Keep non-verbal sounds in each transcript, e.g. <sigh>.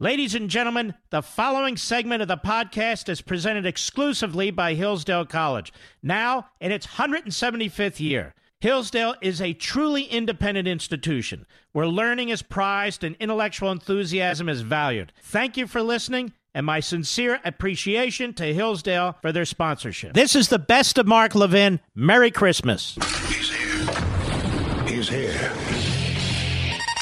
Ladies and gentlemen, the following segment of the podcast is presented exclusively by Hillsdale College, now in its 175th year. Hillsdale is a truly independent institution where learning is prized and intellectual enthusiasm is valued. Thank you for listening and my sincere appreciation to Hillsdale for their sponsorship. This is the best of Mark Levin. Merry Christmas. He's here. He's here.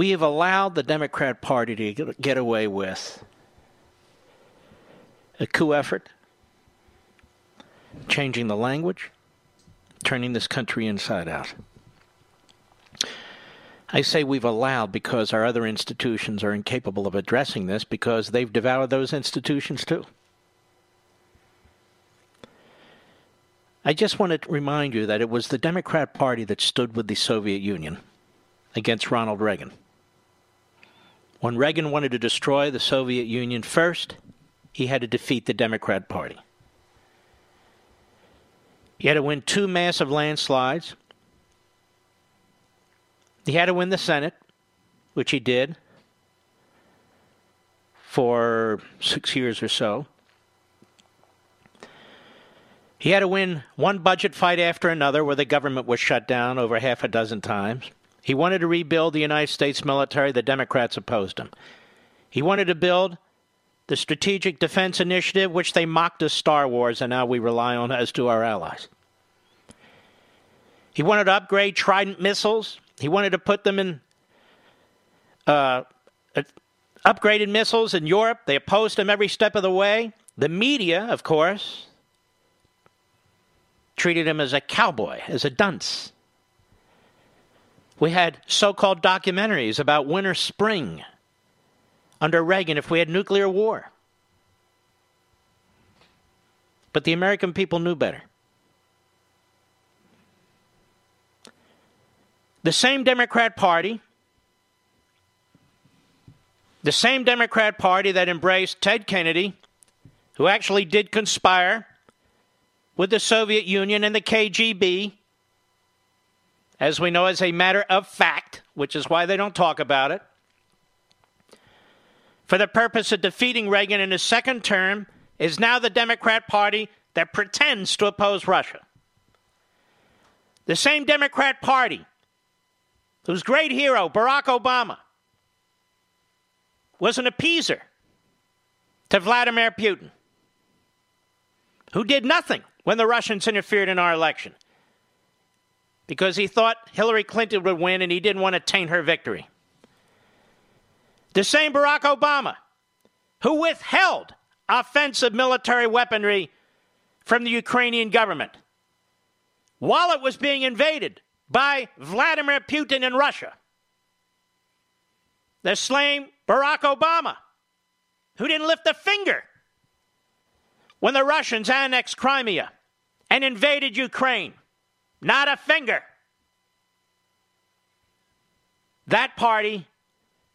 We have allowed the Democrat Party to get away with a coup effort, changing the language, turning this country inside out. I say we've allowed because our other institutions are incapable of addressing this because they've devoured those institutions too. I just want to remind you that it was the Democrat Party that stood with the Soviet Union against Ronald Reagan. When Reagan wanted to destroy the Soviet Union first, he had to defeat the Democrat Party. He had to win two massive landslides. He had to win the Senate, which he did for six years or so. He had to win one budget fight after another where the government was shut down over half a dozen times. He wanted to rebuild the United States military. The Democrats opposed him. He wanted to build the Strategic Defense Initiative, which they mocked as Star Wars, and now we rely on as do our allies. He wanted to upgrade Trident missiles. He wanted to put them in uh, uh, upgraded missiles in Europe. They opposed him every step of the way. The media, of course, treated him as a cowboy, as a dunce. We had so called documentaries about winter spring under Reagan if we had nuclear war. But the American people knew better. The same Democrat Party, the same Democrat Party that embraced Ted Kennedy, who actually did conspire with the Soviet Union and the KGB as we know, as a matter of fact, which is why they don't talk about it, for the purpose of defeating Reagan in his second term, is now the Democrat Party that pretends to oppose Russia. The same Democrat Party whose great hero, Barack Obama, was an appeaser to Vladimir Putin, who did nothing when the Russians interfered in our election because he thought Hillary Clinton would win and he didn't want to taint her victory. The same Barack Obama, who withheld offensive military weaponry from the Ukrainian government while it was being invaded by Vladimir Putin in Russia. The same Barack Obama, who didn't lift a finger when the Russians annexed Crimea and invaded Ukraine. Not a finger. That party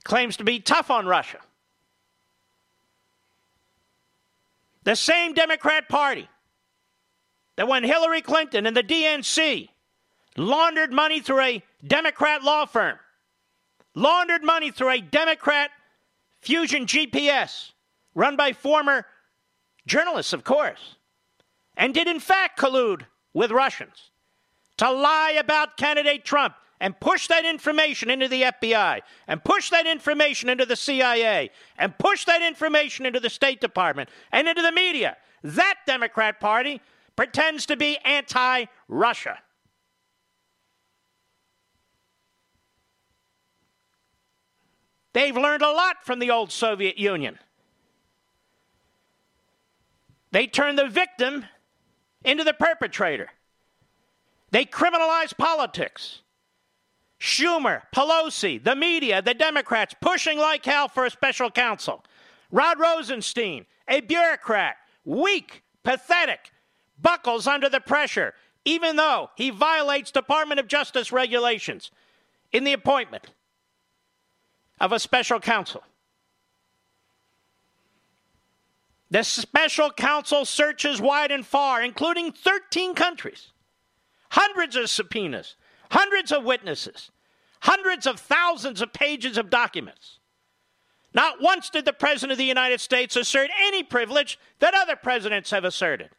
claims to be tough on Russia. The same Democrat Party that when Hillary Clinton and the DNC laundered money through a Democrat law firm, laundered money through a Democrat fusion GPS run by former journalists, of course, and did in fact collude with Russians to lie about candidate Trump and push that information into the FBI and push that information into the CIA and push that information into the State Department and into the media. That Democrat Party pretends to be anti Russia. They've learned a lot from the old Soviet Union. They turned the victim into the perpetrator. They criminalize politics Schumer, Pelosi, the media, the Democrats pushing like hell for a special counsel. Rod Rosenstein, a bureaucrat, weak, pathetic, buckles under the pressure, even though he violates Department of Justice regulations in the appointment of a special counsel. The special counsel searches wide and far, including 13 countries, hundreds of subpoenas, hundreds of witnesses, hundreds of thousands of pages of documents. Not once did the President of the United States assert any privilege that other presidents have asserted.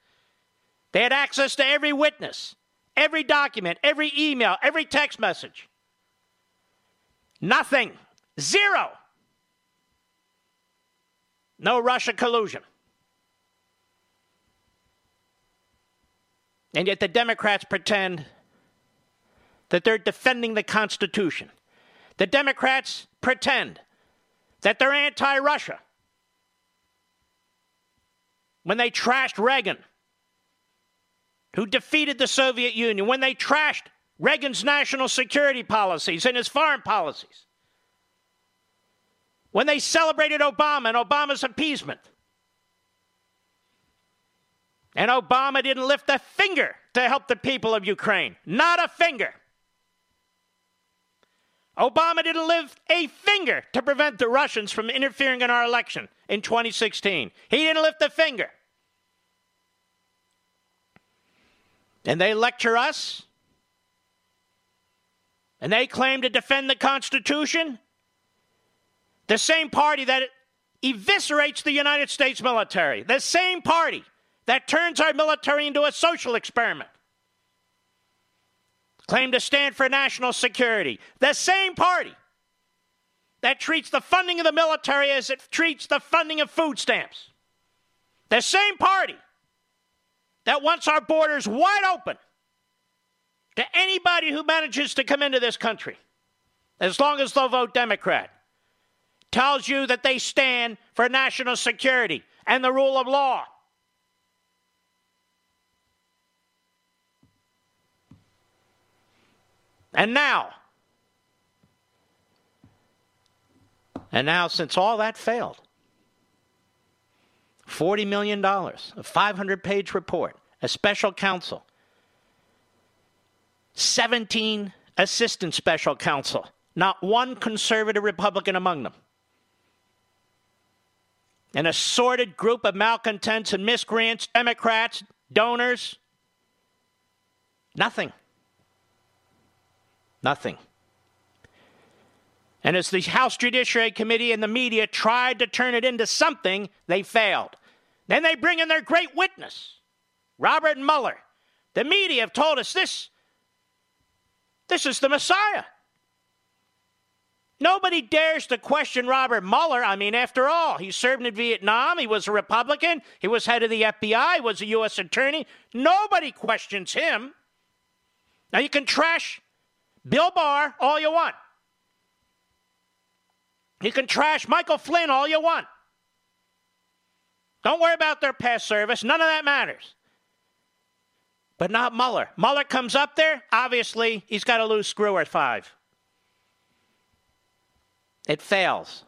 They had access to every witness, every document, every email, every text message. Nothing. Zero. No Russia collusion. And yet the Democrats pretend that they're defending the Constitution. The Democrats pretend that they're anti Russia. When they trashed Reagan, who defeated the Soviet Union, when they trashed Reagan's national security policies and his foreign policies, when they celebrated Obama and Obama's appeasement. And Obama didn't lift a finger to help the people of Ukraine. Not a finger. Obama didn't lift a finger to prevent the Russians from interfering in our election in 2016. He didn't lift a finger. And they lecture us. And they claim to defend the Constitution. The same party that eviscerates the United States military. The same party that turns our military into a social experiment claim to stand for national security. The same party that treats the funding of the military as it treats the funding of food stamps. The same party that wants our borders wide open to anybody who manages to come into this country, as long as they'll vote Democrat, tells you that they stand for national security and the rule of law. And now, and now, since all that failed, $40 million, a 500 page report, a special counsel, 17 assistant special counsel, not one conservative Republican among them. An assorted group of malcontents and miscreants, Democrats, donors, nothing. Nothing. And as the House Judiciary Committee and the media tried to turn it into something, they failed. Then they bring in their great witness, Robert Mueller. The media have told us this. This is the Messiah. Nobody dares to question Robert Mueller. I mean, after all, he served in Vietnam. He was a Republican. He was head of the FBI. He was a U.S. attorney. Nobody questions him. Now, you can trash Bill Barr all you want. You can trash Michael Flynn all you want. Don't worry about their past service. None of that matters. But not Mueller. Mueller comes up there. Obviously, he's got a loose screw at five. It fails.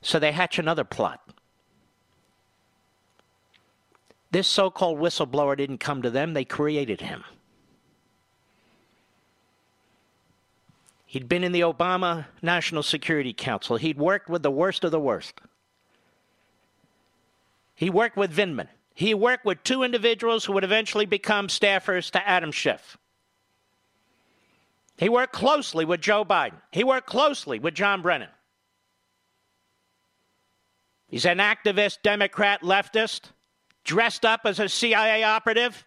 So they hatch another plot. This so called whistleblower didn't come to them, they created him. He'd been in the Obama National Security Council. He'd worked with the worst of the worst. He worked with Vindman. He worked with two individuals who would eventually become staffers to Adam Schiff. He worked closely with Joe Biden. He worked closely with John Brennan. He's an activist, Democrat, leftist, dressed up as a CIA operative.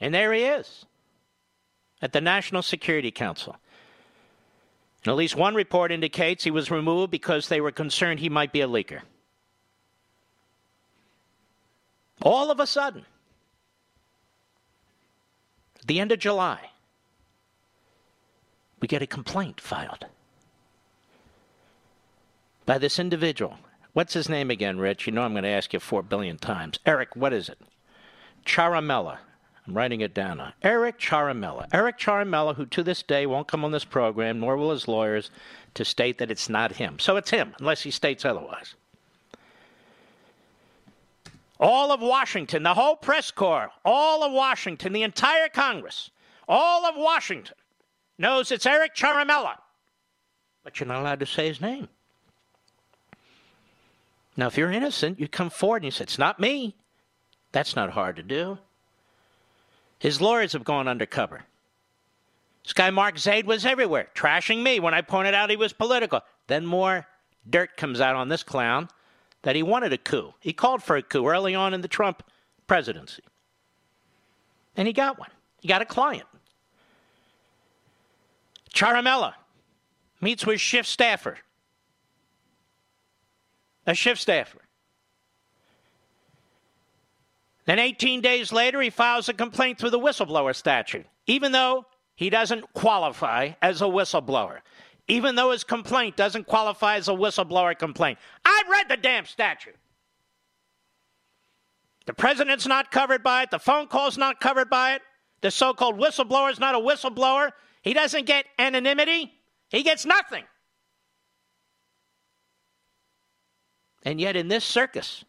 And there he is at the National Security Council. At least one report indicates he was removed because they were concerned he might be a leaker. All of a sudden, at the end of July, we get a complaint filed by this individual. What's his name again, Rich? You know I'm going to ask you four billion times. Eric, what is it? Ciaramella. I'm writing it down. Eric Ciaramella. Eric Ciaramella, who to this day won't come on this program, nor will his lawyers, to state that it's not him. So it's him, unless he states otherwise. All of Washington, the whole press corps, all of Washington, the entire Congress, all of Washington knows it's Eric Ciaramella. But you're not allowed to say his name. Now, if you're innocent, you come forward and you say, It's not me. That's not hard to do. His lawyers have gone undercover. This guy, Mark Zaid, was everywhere, trashing me when I pointed out he was political. Then more dirt comes out on this clown that he wanted a coup. He called for a coup early on in the Trump presidency. And he got one. He got a client. Ciaramella meets with Schiff staffer. A Schiff staffer. Then 18 days later, he files a complaint through the whistleblower statute, even though he doesn't qualify as a whistleblower, even though his complaint doesn't qualify as a whistleblower complaint. I've read the damn statute. The president's not covered by it, the phone call's not covered by it, the so called whistleblower is not a whistleblower. He doesn't get anonymity, he gets nothing. And yet, in this circus,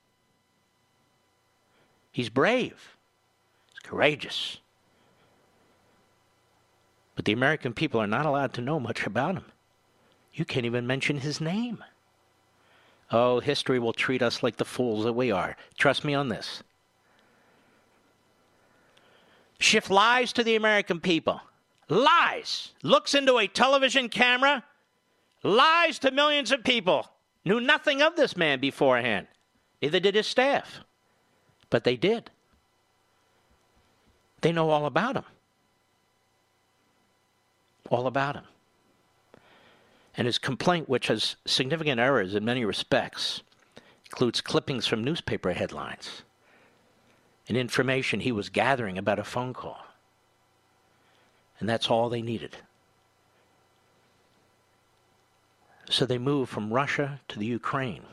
he's brave, he's courageous. But the American people are not allowed to know much about him. You can't even mention his name. Oh, history will treat us like the fools that we are. Trust me on this. Schiff lies to the American people. Lies. Looks into a television camera. Lies to millions of people. Knew nothing of this man beforehand. Neither did his staff. But they did. They know all about him. All about him. And his complaint, which has significant errors in many respects, includes clippings from newspaper headlines and information he was gathering about a phone call. And that's all they needed. So they moved from Russia to the Ukraine.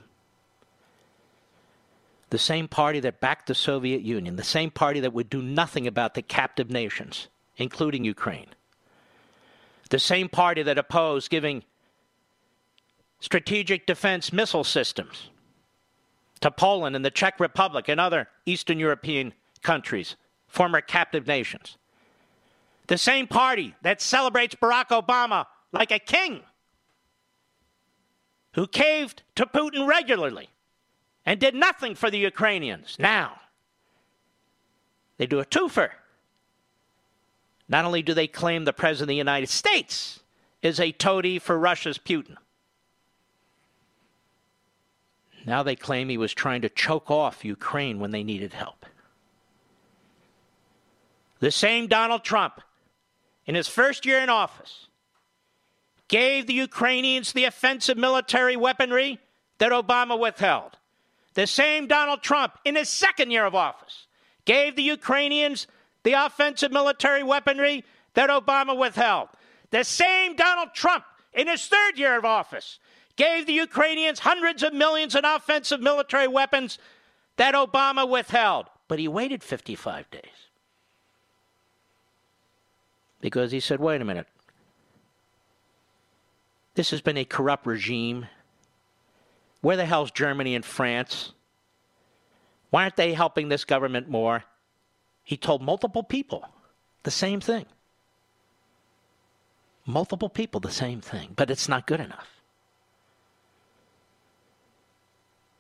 The same party that backed the Soviet Union, the same party that would do nothing about the captive nations, including Ukraine. The same party that opposed giving strategic defense missile systems to Poland and the Czech Republic and other Eastern European countries, former captive nations. The same party that celebrates Barack Obama like a king, who caved to Putin regularly and did nothing for the Ukrainians. Now, they do a twofer. Not only do they claim the President of the United States is a toady for Russia's Putin, now they claim he was trying to choke off Ukraine when they needed help. The same Donald Trump, in his first year in office, gave the Ukrainians the offensive military weaponry that Obama withheld. The same Donald Trump, in his second year of office, gave the Ukrainians the offensive military weaponry that Obama withheld. The same Donald Trump, in his third year of office, gave the Ukrainians hundreds of millions in offensive military weapons that Obama withheld. But he waited 55 days. Because he said, wait a minute. This has been a corrupt regime. Where the hell's Germany and France? Why aren't they helping this government more? He told multiple people the same thing. Multiple people the same thing, but it's not good enough.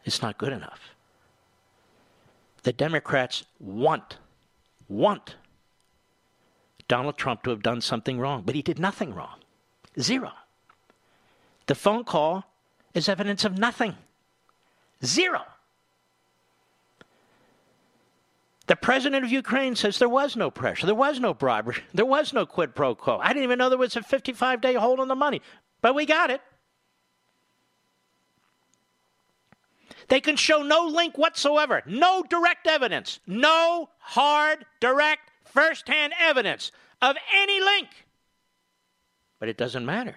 It's not good enough. The Democrats want, want Donald Trump to have done something wrong, but he did nothing wrong. Zero. The phone call is evidence of nothing. Zero. The president of Ukraine says there was no pressure, there was no bribery, there was no quid pro quo. I didn't even know there was a 55 day hold on the money, but we got it. They can show no link whatsoever, no direct evidence, no hard, direct, firsthand evidence of any link. But it doesn't matter.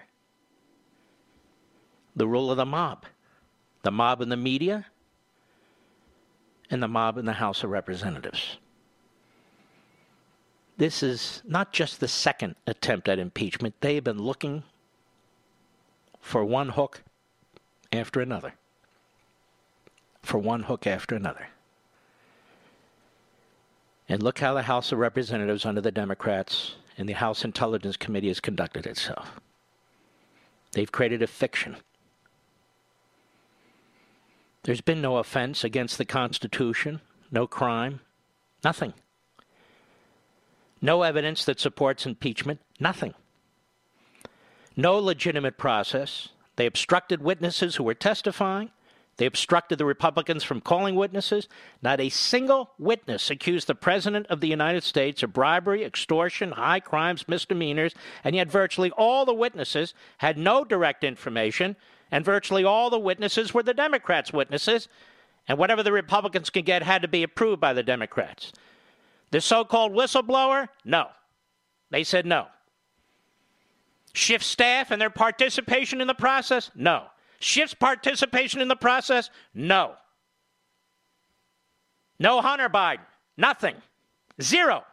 The rule of the mob, the mob in the media, and the mob in the House of Representatives. this is not just the second attempt at impeachment. They have been looking for one hook after another. For one hook after another. And look how the House of Representatives under the Democrats and the House Intelligence Committee has conducted itself. They've created a fiction. There's been no offense against the Constitution, no crime, nothing. No evidence that supports impeachment, nothing. No legitimate process. They obstructed witnesses who were testifying. They obstructed the Republicans from calling witnesses. Not a single witness accused the President of the United States of bribery, extortion, high crimes, misdemeanors, and yet virtually all the witnesses had no direct information, and virtually all the witnesses were the Democrats' witnesses, and whatever the Republicans could get had to be approved by the Democrats. The so called whistleblower? No. They said no. Schiff staff and their participation in the process? No. Schiff's participation in the process? No. No Hunter Biden. Nothing. Zero.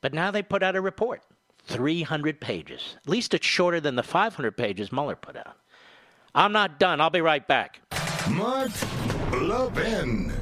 But now they put out a report 300 pages. At least it's shorter than the 500 pages Mueller put out. I'm not done. I'll be right back. Mark Levin.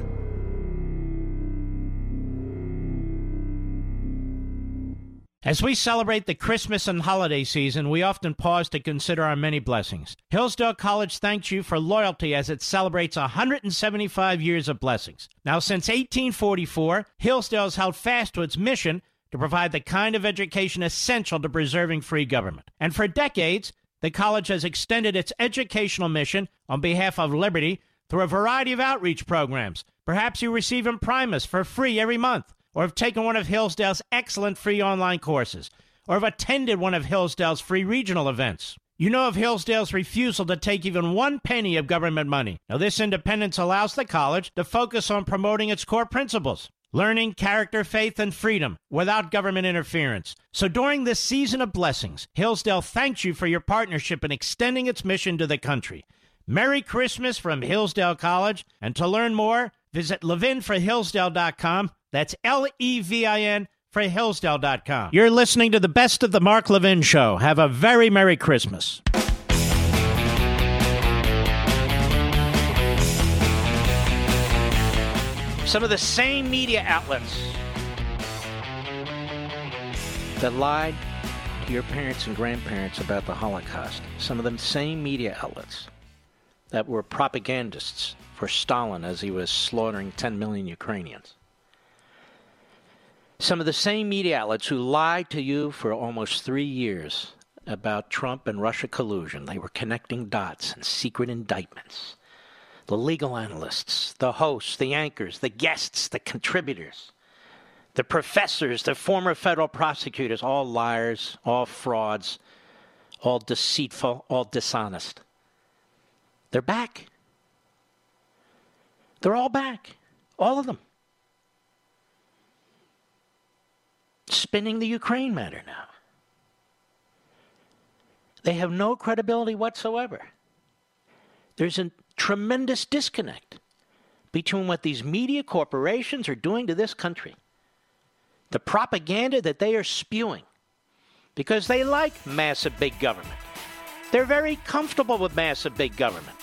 As we celebrate the Christmas and holiday season, we often pause to consider our many blessings. Hillsdale College thanks you for loyalty as it celebrates 175 years of blessings. Now, since 1844, Hillsdale has held fast to its mission to provide the kind of education essential to preserving free government. And for decades, the college has extended its educational mission on behalf of liberty through a variety of outreach programs. Perhaps you receive Imprimis for free every month or have taken one of Hillsdale's excellent free online courses, or have attended one of Hillsdale's free regional events. You know of Hillsdale's refusal to take even one penny of government money. Now, this independence allows the college to focus on promoting its core principles learning, character, faith, and freedom without government interference. So during this season of blessings, Hillsdale thanks you for your partnership in extending its mission to the country. Merry Christmas from Hillsdale College, and to learn more, visit levinforhillsdale.com that's L E V I N for Hillsdale.com. You're listening to the best of the Mark Levin Show. Have a very Merry Christmas. Some of the same media outlets that lied to your parents and grandparents about the Holocaust, some of the same media outlets that were propagandists for Stalin as he was slaughtering 10 million Ukrainians some of the same media outlets who lied to you for almost three years about Trump and Russia collusion. They were connecting dots and secret indictments. The legal analysts, the hosts, the anchors, the guests, the contributors, the professors, the former federal prosecutors, all liars, all frauds, all deceitful, all dishonest. They're back. They're all back. All of them. spinning the Ukraine matter now. They have no credibility whatsoever. There's a tremendous disconnect between what these media corporations are doing to this country, the propaganda that they are spewing, because they like massive big government. They're very comfortable with massive big government.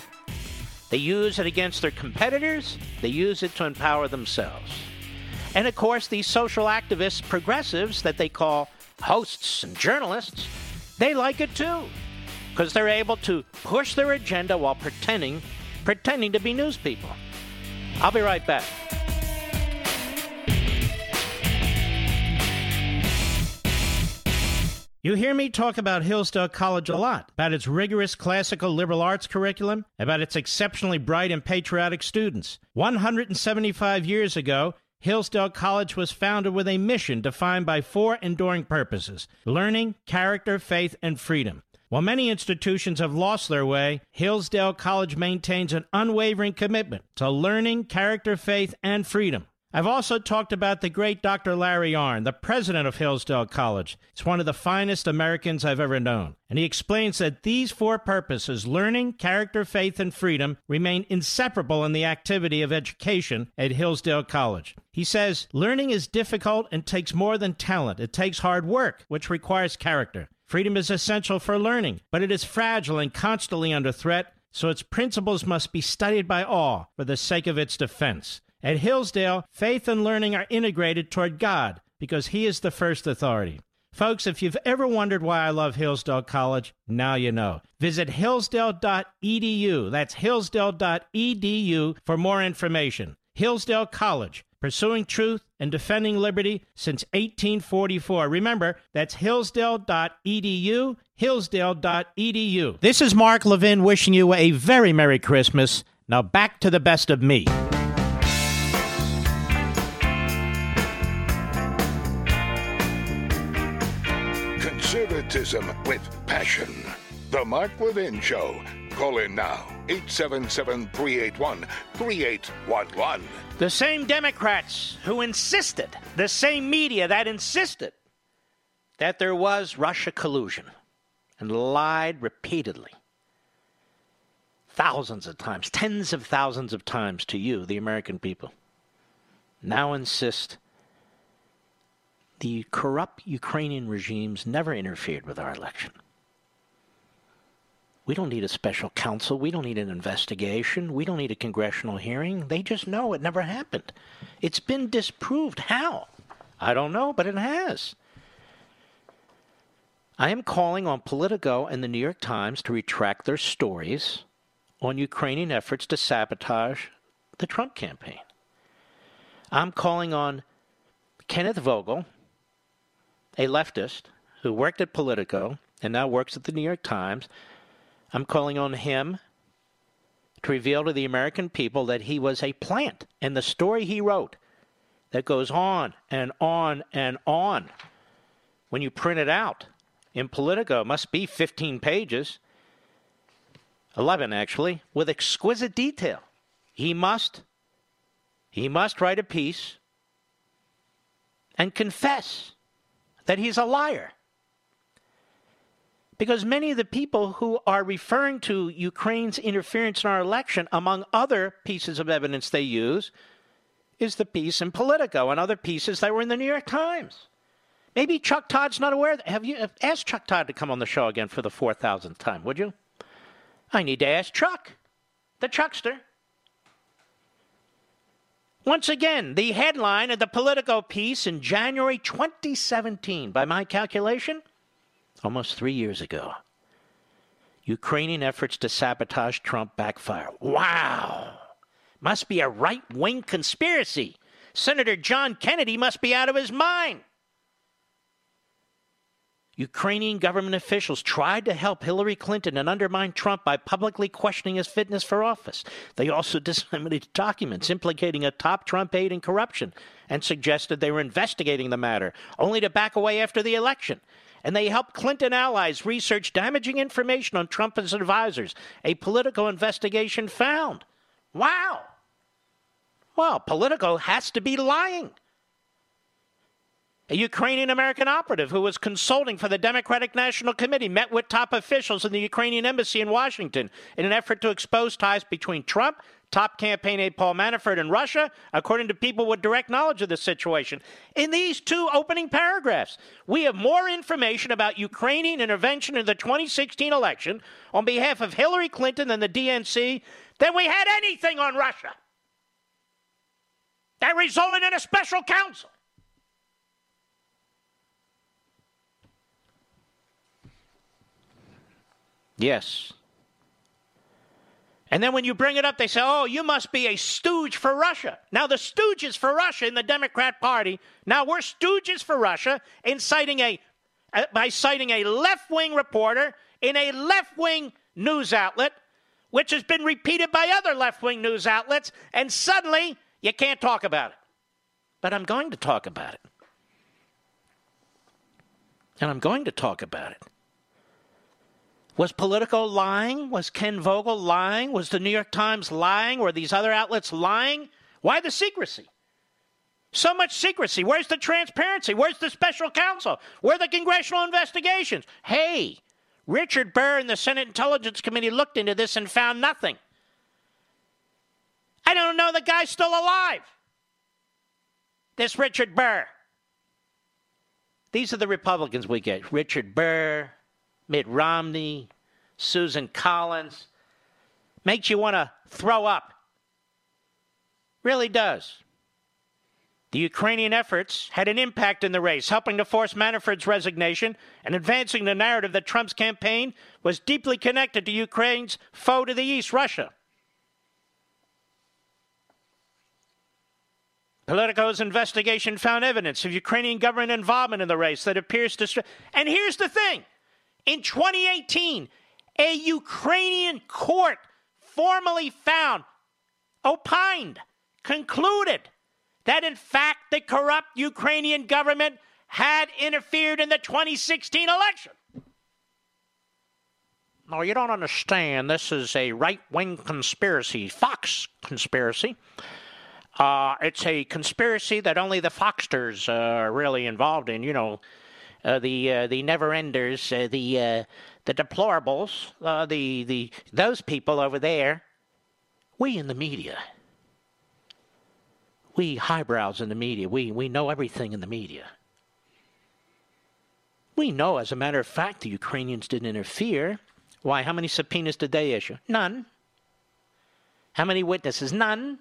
They use it against their competitors, they use it to empower themselves. And of course, these social activists, progressives that they call hosts and journalists, they like it too because they're able to push their agenda while pretending pretending to be news people. I'll be right back. You hear me talk about Hillsdale College a lot, about its rigorous classical liberal arts curriculum, about its exceptionally bright and patriotic students. 175 years ago, Hillsdale College was founded with a mission defined by four enduring purposes learning, character, faith, and freedom. While many institutions have lost their way, Hillsdale College maintains an unwavering commitment to learning, character, faith, and freedom. I've also talked about the great Dr. Larry Arnn, the president of Hillsdale College. It's one of the finest Americans I've ever known. And he explains that these four purposes learning, character, faith, and freedom remain inseparable in the activity of education at Hillsdale College. He says learning is difficult and takes more than talent, it takes hard work, which requires character. Freedom is essential for learning, but it is fragile and constantly under threat, so its principles must be studied by all for the sake of its defense. At Hillsdale, faith and learning are integrated toward God because He is the first authority. Folks, if you've ever wondered why I love Hillsdale College, now you know. Visit hillsdale.edu. That's hillsdale.edu for more information. Hillsdale College, pursuing truth and defending liberty since 1844. Remember, that's hillsdale.edu, hillsdale.edu. This is Mark Levin wishing you a very Merry Christmas. Now back to the best of me. Conservatism with passion. The Mark Levin Show. Call in now. 877 381 3811. The same Democrats who insisted, the same media that insisted that there was Russia collusion and lied repeatedly, thousands of times, tens of thousands of times to you, the American people, now insist the corrupt Ukrainian regimes never interfered with our election. We don't need a special counsel. We don't need an investigation. We don't need a congressional hearing. They just know it never happened. It's been disproved. How? I don't know, but it has. I am calling on Politico and the New York Times to retract their stories on Ukrainian efforts to sabotage the Trump campaign. I'm calling on Kenneth Vogel, a leftist who worked at Politico and now works at the New York Times. I'm calling on him to reveal to the American people that he was a plant. And the story he wrote that goes on and on and on, when you print it out in Politico, must be 15 pages, 11 actually, with exquisite detail. He must, he must write a piece and confess that he's a liar. Because many of the people who are referring to Ukraine's interference in our election, among other pieces of evidence they use, is the piece in Politico and other pieces that were in the New York Times. Maybe Chuck Todd's not aware. Have you asked Chuck Todd to come on the show again for the 4,000th time, would you? I need to ask Chuck, the Chuckster. Once again, the headline of the Politico piece in January 2017, by my calculation, almost three years ago. Ukrainian efforts to sabotage Trump backfire. Wow! Must be a right wing conspiracy. Senator John Kennedy must be out of his mind. Ukrainian government officials tried to help Hillary Clinton and undermine Trump by publicly questioning his fitness for office. They also <laughs> disseminated documents implicating a top Trump aide in corruption and suggested they were investigating the matter, only to back away after the election. And they helped Clinton allies research damaging information on Trump and his advisors, a political investigation found. Wow! Well, Politico has to be lying a Ukrainian American operative who was consulting for the Democratic National Committee met with top officials in the Ukrainian embassy in Washington in an effort to expose ties between Trump, top campaign aide Paul Manafort, in Russia, according to people with direct knowledge of the situation. In these two opening paragraphs, we have more information about Ukrainian intervention in the 2016 election on behalf of Hillary Clinton and the DNC than we had anything on Russia. That resulted in a special counsel. Yes. And then when you bring it up, they say, oh, you must be a stooge for Russia. Now, the stooges for Russia in the Democrat Party, now we're stooges for Russia in citing a, uh, by citing a left wing reporter in a left wing news outlet, which has been repeated by other left wing news outlets, and suddenly you can't talk about it. But I'm going to talk about it. And I'm going to talk about it. Was Politico lying? Was Ken Vogel lying? Was the New York Times lying? Were these other outlets lying? Why the secrecy? So much secrecy. Where's the transparency? Where's the special counsel? Where are the congressional investigations? Hey, Richard Burr and the Senate Intelligence Committee looked into this and found nothing. I don't know the guy's still alive. This Richard Burr. These are the Republicans we get Richard Burr, Mitt Romney, Susan Collins. Makes you want to throw up. Really does. The Ukrainian efforts had an impact in the race, helping to force Manafort's resignation and advancing the narrative that Trump's campaign was deeply connected to Ukraine's foe to the east, Russia. Politico's investigation found evidence of Ukrainian government involvement in the race that appears to. And here's the thing in 2018, a Ukrainian court formally found, opined, concluded that in fact the corrupt Ukrainian government had interfered in the 2016 election. No, you don't understand. This is a right wing conspiracy, Fox conspiracy. Uh, it's a conspiracy that only the Foxters are really involved in. You know, uh, the uh, the never enders, uh, the uh, the deplorables, uh, the the those people over there. We in the media, we highbrows in the media, we we know everything in the media. We know, as a matter of fact, the Ukrainians didn't interfere. Why? How many subpoenas did they issue? None. How many witnesses? None.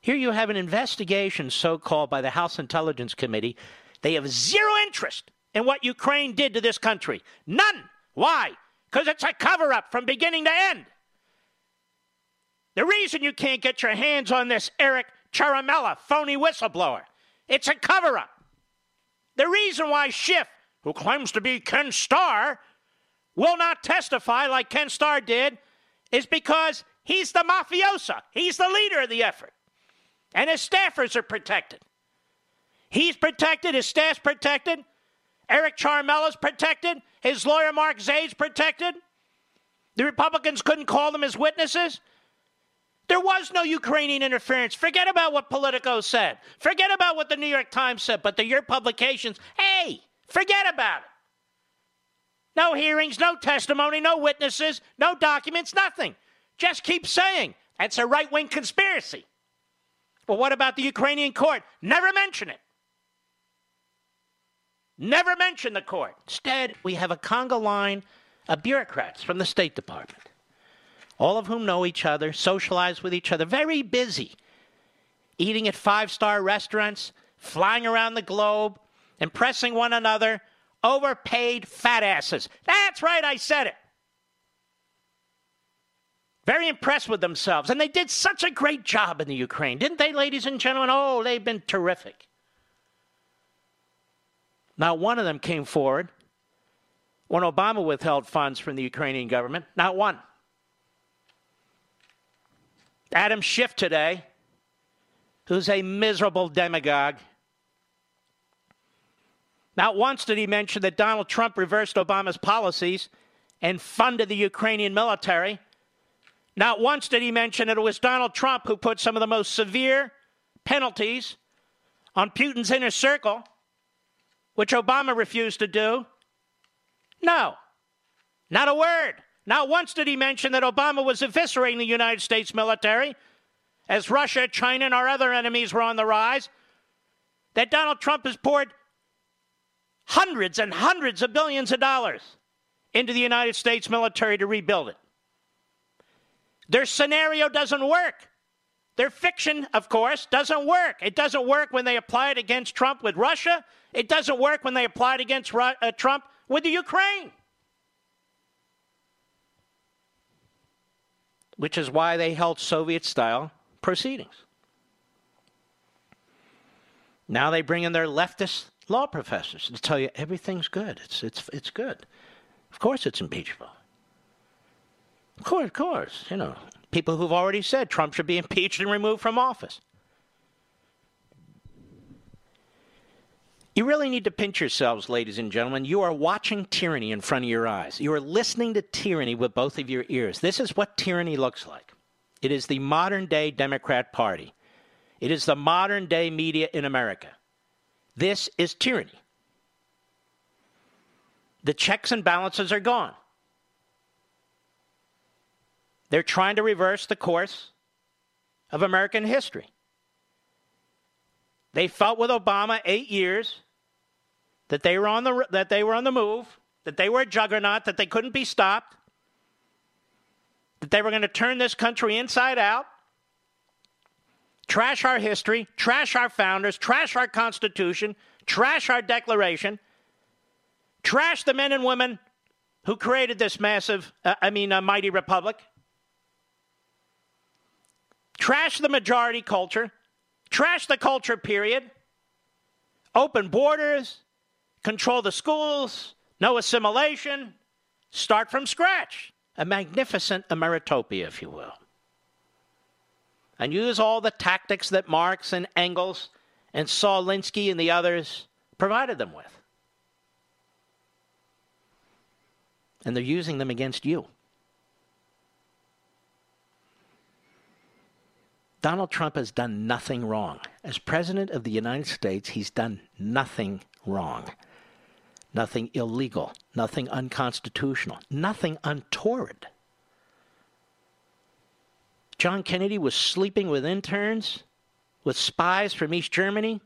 Here you have an investigation, so called, by the House Intelligence Committee. They have zero interest in what Ukraine did to this country. None. Why? Because it's a cover up from beginning to end. The reason you can't get your hands on this Eric Ciaramella, phony whistleblower, it's a cover up. The reason why Schiff, who claims to be Ken Starr, will not testify like Ken Starr did is because he's the mafiosa. He's the leader of the effort and his staffers are protected. He's protected, his staff's protected, Eric Ciaramella's protected, his lawyer Mark Zaid's protected. The Republicans couldn't call them as witnesses. There was no Ukrainian interference. Forget about what Politico said. Forget about what the New York Times said, but the your publications, hey, forget about it. No hearings, no testimony, no witnesses, no documents, nothing. Just keep saying that's a right wing conspiracy. Well, what about the Ukrainian court? Never mention it. Never mention the court. Instead, we have a conga line of bureaucrats from the State Department, all of whom know each other, socialize with each other, very busy, eating at five star restaurants, flying around the globe, impressing one another, overpaid fat asses. That's right, I said it. Very impressed with themselves. And they did such a great job in the Ukraine, didn't they, ladies and gentlemen? Oh, they've been terrific. Not one of them came forward when Obama withheld funds from the Ukrainian government. Not one. Adam Schiff today, who's a miserable demagogue. Not once did he mention that Donald Trump reversed Obama's policies and funded the Ukrainian military not once did he mention that it was Donald Trump who put some of the most severe penalties on Putin's inner circle, which Obama refused to do. No, not a word. Not once did he mention that Obama was eviscerating the United States military as Russia, China, and our other enemies were on the rise. That Donald Trump has poured hundreds and hundreds of billions of dollars into the United States military to rebuild it. Their scenario doesn't work. Their fiction, of course, doesn't work. It doesn't work when they apply it against Trump with Russia. It doesn't work when they apply it against Ru- uh, Trump with the Ukraine. Which is why they held Soviet style proceedings. Now they bring in their leftist law professors to tell you everything's good. It's, it's, it's good. Of course it's impeachable. Of course, of course. You know, people who've already said Trump should be impeached and removed from office. You really need to pinch yourselves, ladies and gentlemen. You are watching tyranny in front of your eyes. You are listening to tyranny with both of your ears. This is what tyranny looks like. It is the modern day Democrat Party. It is the modern day media in America. This is tyranny. The checks and balances are gone. They're trying to reverse the course of American history. They felt with Obama eight years that they were on the that they were on the move, that they were a juggernaut, that they couldn't be stopped, that they were going to turn this country inside out, trash our history, trash our founders, trash our Constitution, trash our Declaration, trash the men and women who created this massive, uh, I mean, a mighty republic, trash the majority culture, trash the culture, period, open borders, control the schools, no assimilation, start from scratch. A magnificent Ameritopia, if you will. And use all the tactics that Marx and Engels and Saul Alinsky and the others provided them with. And they're using them against you. Donald Trump has done nothing wrong. As President of the United States, he's done nothing wrong. Nothing illegal, nothing unconstitutional, nothing untoward. John Kennedy was sleeping with interns, with spies from East Germany,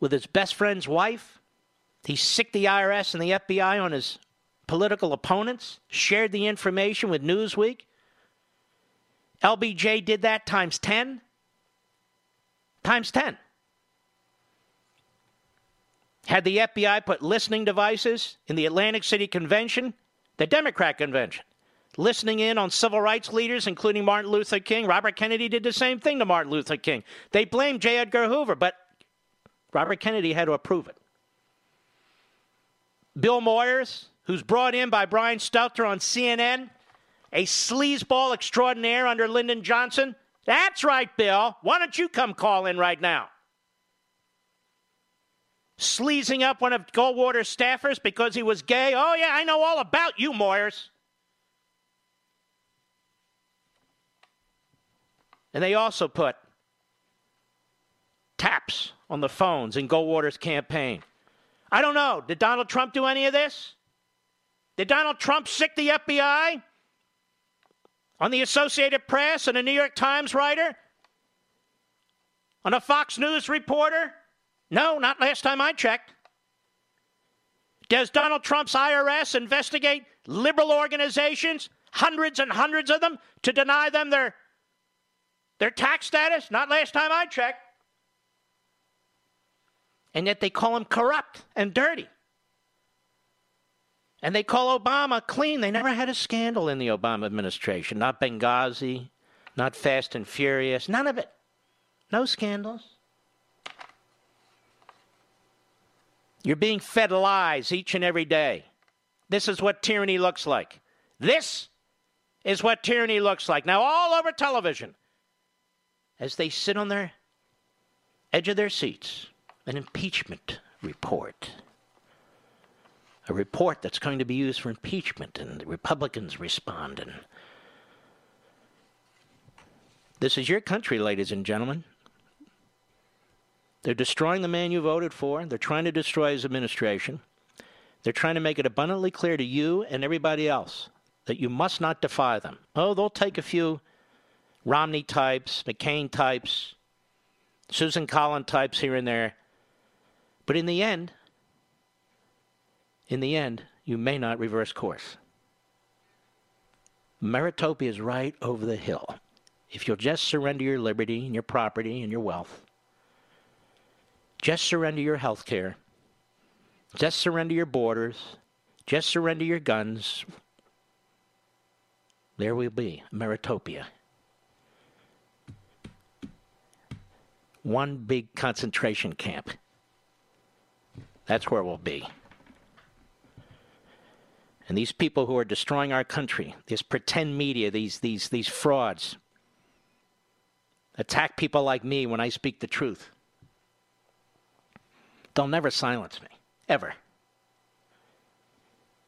with his best friend's wife. He sicked the IRS and the FBI on his political opponents, shared the information with Newsweek. LBJ did that times 10. Times 10. Had the FBI put listening devices in the Atlantic City Convention, the Democrat convention, listening in on civil rights leaders, including Martin Luther King. Robert Kennedy did the same thing to Martin Luther King. They blamed J. Edgar Hoover, but Robert Kennedy had to approve it. Bill Moyers, who's brought in by Brian Stelter on CNN, a sleazeball extraordinaire under Lyndon Johnson. That's right, Bill. Why don't you come call in right now? Sleazing up one of Goldwater's staffers because he was gay. Oh, yeah, I know all about you, Moyers. And they also put taps on the phones in Goldwater's campaign. I don't know. Did Donald Trump do any of this? Did Donald Trump sick the FBI? On the Associated Press and a New York Times writer? On a Fox News reporter? No, not last time I checked. Does Donald Trump's IRS investigate liberal organizations, hundreds and hundreds of them, to deny them their, their tax status? Not last time I checked. And yet they call him corrupt and dirty. And they call Obama clean. They never had a scandal in the Obama administration. Not Benghazi, not Fast and Furious, none of it. No scandals. You're being fed lies each and every day. This is what tyranny looks like. This is what tyranny looks like. Now, all over television, as they sit on their edge of their seats, an impeachment report a report that's going to be used for impeachment, and the Republicans respond. And this is your country, ladies and gentlemen. They're destroying the man you voted for. They're trying to destroy his administration. They're trying to make it abundantly clear to you and everybody else that you must not defy them. Oh, they'll take a few Romney types, McCain types, Susan Collins types here and there. But in the end, in the end, you may not reverse course. Meritopia is right over the hill. If you'll just surrender your liberty and your property and your wealth, just surrender your health care, just surrender your borders, just surrender your guns, there will be Meritopia. One big concentration camp. That's where we'll be. And these people who are destroying our country, this pretend media, these, these, these frauds, attack people like me when I speak the truth. They'll never silence me, ever.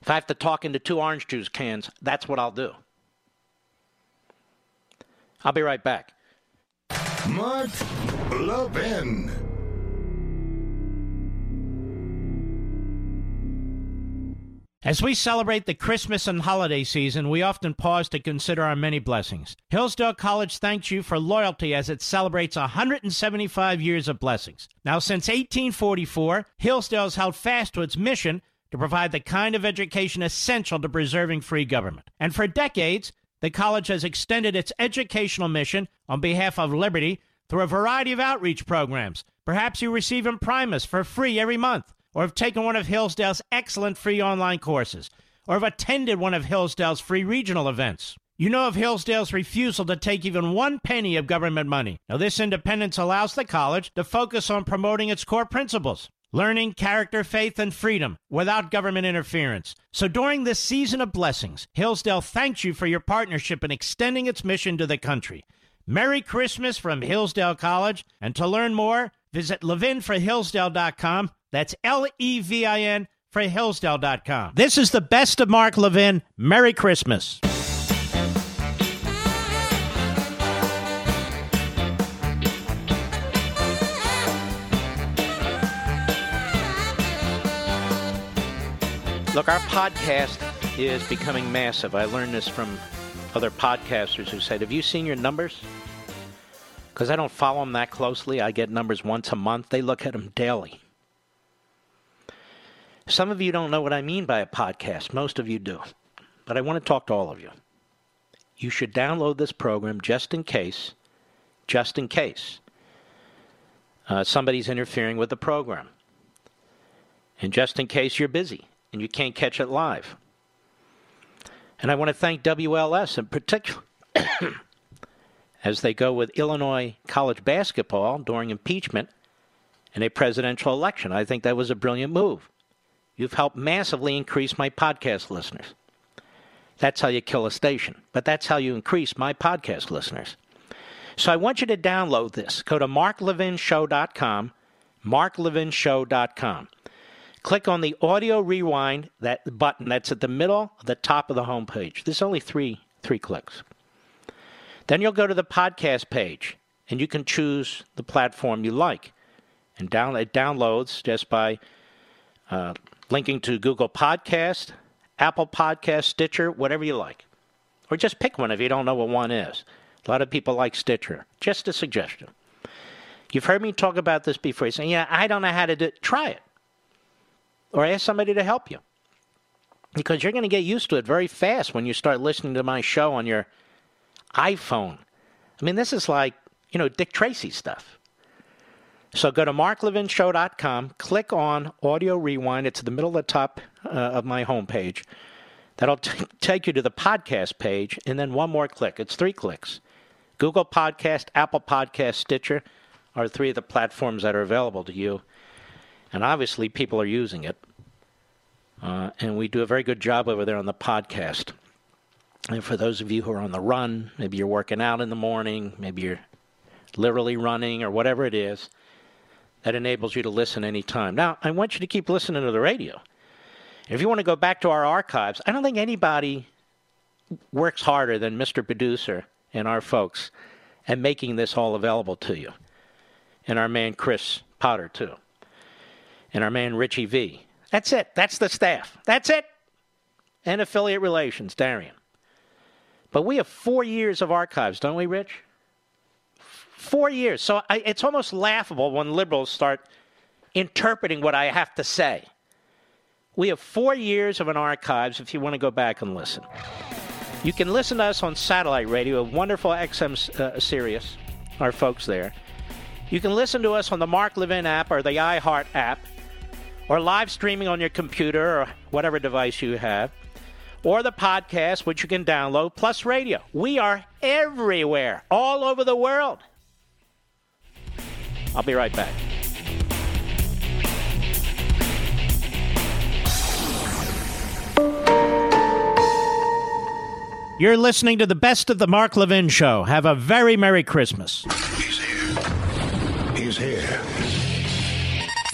If I have to talk into two orange juice cans, that's what I'll do. I'll be right back. Mark Levin. As we celebrate the Christmas and holiday season, we often pause to consider our many blessings. Hillsdale College thanks you for loyalty as it celebrates 175 years of blessings. Now, since 1844, Hillsdale has held fast to its mission to provide the kind of education essential to preserving free government. And for decades, the college has extended its educational mission on behalf of liberty through a variety of outreach programs. Perhaps you receive Imprimis for free every month or have taken one of Hillsdale's excellent free online courses, or have attended one of Hillsdale's free regional events. You know of Hillsdale's refusal to take even one penny of government money. Now, this independence allows the college to focus on promoting its core principles learning, character, faith, and freedom without government interference. So during this season of blessings, Hillsdale thanks you for your partnership in extending its mission to the country. Merry Christmas from Hillsdale College, and to learn more, visit levinforhillsdale.com that's L E V I N for Hillsdale.com. This is the best of Mark Levin. Merry Christmas. Look, our podcast is becoming massive. I learned this from other podcasters who said, Have you seen your numbers? Because I don't follow them that closely. I get numbers once a month. They look at them daily. Some of you don't know what I mean by a podcast. Most of you do. But I want to talk to all of you. You should download this program just in case, just in case uh, somebody's interfering with the program. And just in case you're busy and you can't catch it live. And I want to thank WLS in particular <coughs> as they go with Illinois college basketball during impeachment and a presidential election. I think that was a brilliant move. You've helped massively increase my podcast listeners. That's how you kill a station, but that's how you increase my podcast listeners. So I want you to download this. Go to marklevinshow.com, marklevinshow.com. Click on the audio rewind that button that's at the middle, the top of the homepage. There's only three three clicks. Then you'll go to the podcast page, and you can choose the platform you like. And down it downloads just by uh, linking to Google Podcast, Apple Podcast, Stitcher, whatever you like. Or just pick one if you don't know what one is. A lot of people like Stitcher. Just a suggestion. You've heard me talk about this before. You say, yeah, I don't know how to do it. Try it. Or ask somebody to help you. Because you're going to get used to it very fast when you start listening to my show on your iPhone. I mean, this is like, you know, Dick Tracy stuff. So go to marklevinshow.com, click on Audio Rewind. It's the middle of the top uh, of my homepage. That'll t- take you to the podcast page, and then one more click. It's three clicks. Google Podcast, Apple Podcast, Stitcher are three of the platforms that are available to you. And obviously, people are using it. Uh, and we do a very good job over there on the podcast. And for those of you who are on the run, maybe you're working out in the morning, maybe you're literally running or whatever it is, that enables you to listen anytime. Now, I want you to keep listening to the radio. If you want to go back to our archives, I don't think anybody works harder than Mr. Producer and our folks at making this all available to you. And our man Chris Potter, too. And our man Richie V. That's it. That's the staff. That's it. And affiliate relations, Darian. But we have four years of archives, don't we, Rich? Four years. So I, it's almost laughable when liberals start interpreting what I have to say. We have four years of an archives if you want to go back and listen. You can listen to us on satellite radio, a wonderful XM uh, Sirius, our folks there. You can listen to us on the Mark Levin app or the iHeart app, or live streaming on your computer or whatever device you have, or the podcast, which you can download, plus radio. We are everywhere, all over the world. I'll be right back. You're listening to the best of the Mark Levin Show. Have a very Merry Christmas. He's here. He's here.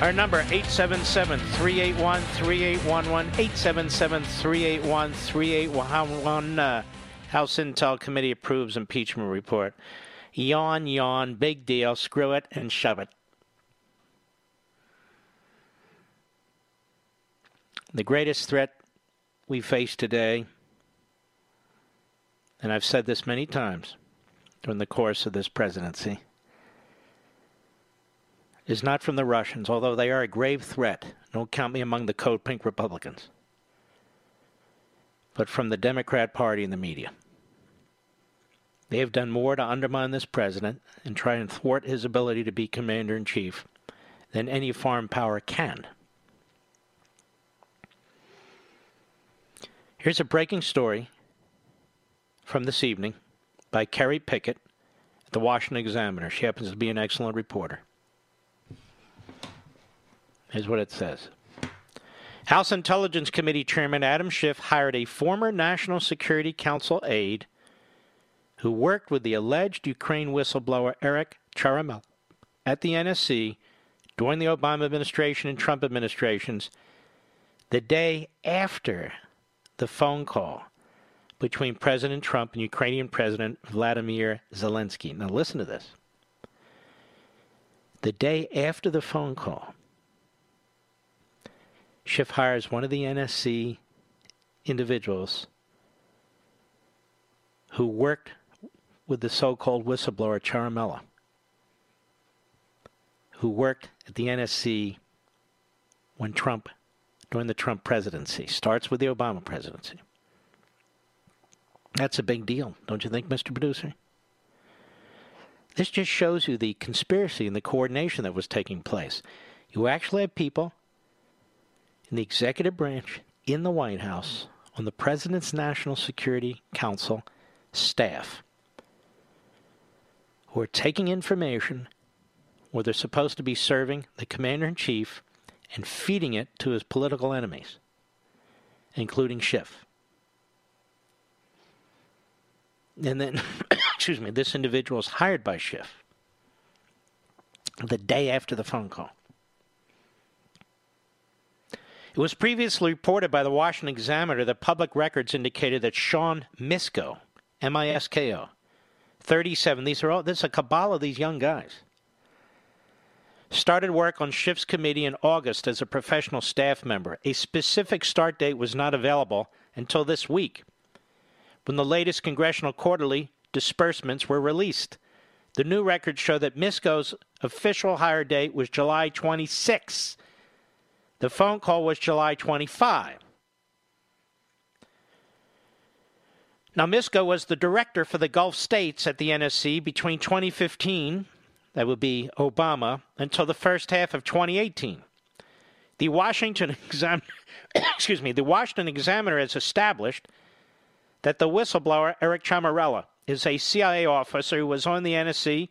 Our number 877-381-3811, 877-381-3811. Uh, House Intel Committee approves impeachment report. Yawn, yawn, big deal, screw it and shove it. The greatest threat we face today, and I've said this many times during the course of this presidency, is not from the Russians, although they are a grave threat. Don't count me among the code pink Republicans. But from the Democrat Party and the media. They have done more to undermine this president and try and thwart his ability to be commander in chief than any foreign power can. Here's a breaking story from this evening by Kerry Picket at the Washington Examiner. She happens to be an excellent reporter is what it says. House Intelligence Committee Chairman Adam Schiff hired a former National Security Council aide who worked with the alleged Ukraine whistleblower Eric Ciaramella at the NSC during the Obama administration and Trump administrations the day after the phone call between President Trump and Ukrainian President Vladimir Zelensky. Now, listen to this. The day after the phone call, Schiff hires one of the NSC individuals who worked with the so called whistleblower Ciaramella, who worked at the NSC when Trump, during the Trump presidency, starts with the Obama presidency. That's a big deal, don't you think, Mr. Producer? This just shows you the conspiracy and the coordination that was taking place. You actually have people in the executive branch in the White House on the President's National Security Council staff who are taking information where they're supposed to be serving the commander in chief and feeding it to his political enemies, including Schiff. And then, <coughs> excuse me, this individual is hired by Schiff the day after the phone call. It was previously reported by the Washington Examiner that public records indicated that Sean Misko, M I S K O, 37, these are all, this is a cabal of these young guys, started work on Schiff's committee in August as a professional staff member. A specific start date was not available until this week, when the latest congressional quarterly disbursements were released. The new records show that Misko's official hire date was July 26, the phone call was July 25. Now, Misko was the director for the Gulf states at the NSC between 2015, that would be Obama, until the first half of 2018. The Washington <laughs> Examiner, <coughs> excuse me, the Washington Examiner has established that the whistleblower Eric Ciaramella is a CIA officer who was on the NSC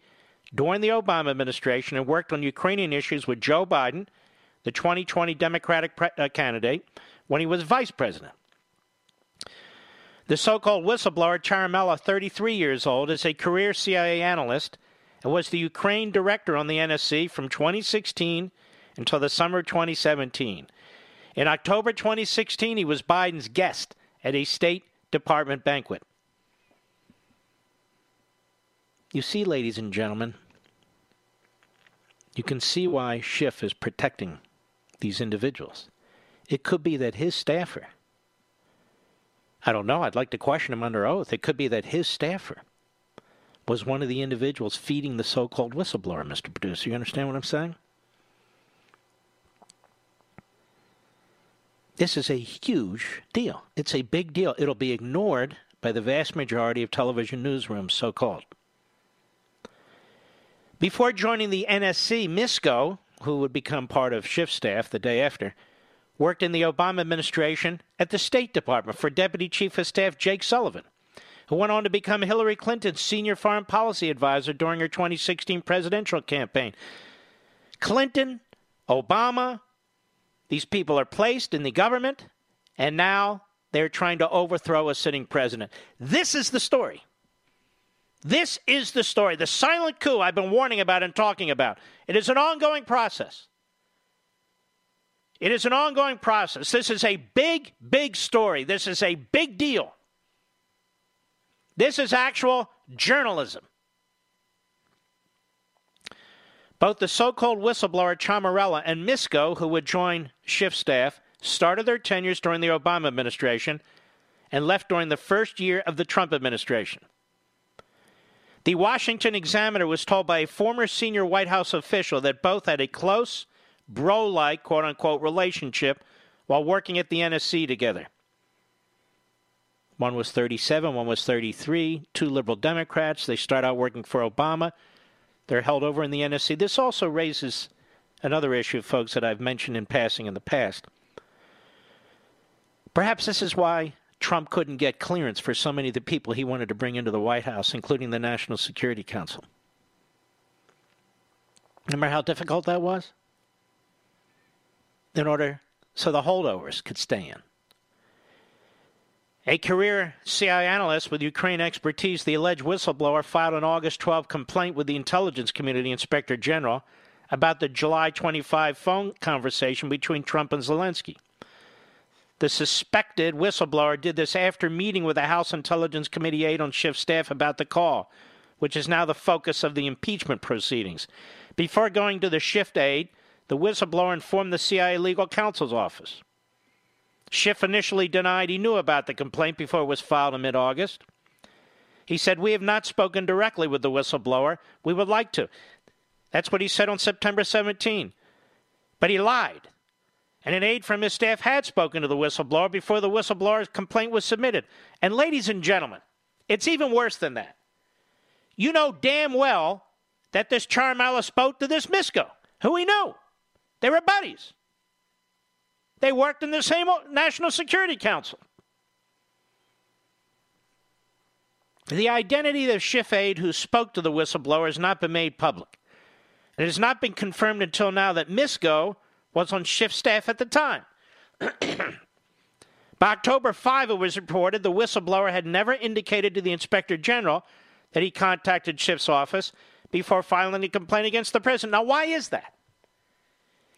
during the Obama administration and worked on Ukrainian issues with Joe Biden the 2020 Democratic pre- uh, candidate, when he was vice president. The so called whistleblower, Ciaramella, 33 years old, is a career CIA analyst and was the Ukraine director on the NSC from 2016 until the summer of 2017. In October 2016, he was Biden's guest at a State Department banquet. You see, ladies and gentlemen, you can see why Schiff is protecting these individuals. It could be that his staffer, I don't know, I'd like to question him under oath. It could be that his staffer was one of the individuals feeding the so called whistleblower, Mr. Producer. You understand what I'm saying? This is a huge deal. It's a big deal. It'll be ignored by the vast majority of television newsrooms, so called. Before joining the NSC, Misko who would become part of Schiff staff the day after, worked in the Obama administration at the State Department for Deputy Chief of Staff Jake Sullivan, who went on to become Hillary Clinton's senior foreign policy advisor during her 2016 presidential campaign. Clinton, Obama, these people are placed in the government, and now they're trying to overthrow a sitting president. This is the story. This is the story. The silent coup I've been warning about and talking about. It is an ongoing process. It is an ongoing process. This is a big, big story. This is a big deal. This is actual journalism. Both the so called whistleblower Ciaramella and Misko, who would join Schiff staff, started their tenures during the Obama administration and left during the first year of the Trump administration. The Washington Examiner was told by a former senior White House official that both had a close, bro like, quote unquote, relationship while working at the NSC together. One was 37, one was 33, two liberal Democrats. They start out working for Obama. They're held over in the NSC. This also raises another issue, folks, that I've mentioned in passing in the past. Perhaps this is why Trump couldn't get clearance for so many of the people he wanted to bring into the White House, including the National Security Council. Remember how difficult that was? In order so the holdovers could stay in. A career CIA analyst with Ukraine expertise, the alleged whistleblower filed an August 12 complaint with the intelligence community inspector general about the July 25 phone conversation between Trump and Zelensky. The suspected whistleblower did this after meeting with a House Intelligence Committee aide on Schiff staff about the call, which is now the focus of the impeachment proceedings. Before going to the Schiff aide, the whistleblower informed the CIA legal counsel's office. Schiff initially denied he knew about the complaint before it was filed in mid August. He said, We have not spoken directly with the whistleblower. We would like to. That's what he said on September 17. But he lied and an aide from his staff had spoken to the whistleblower before the whistleblower's complaint was submitted. And, ladies and gentlemen, it's even worse than that. You know damn well that this Ciaramella spoke to this Misko, who he knew. They were buddies. They worked in the same National Security Council. The identity of Schiff aide who spoke to the whistleblower has not been made public. It has not been confirmed until now that Misko was on Schiff staff at the time. <clears throat> By October 5, it was reported the whistleblower had never indicated to the inspector general that he contacted Schiff's office before filing a complaint against the president. Now, why is that?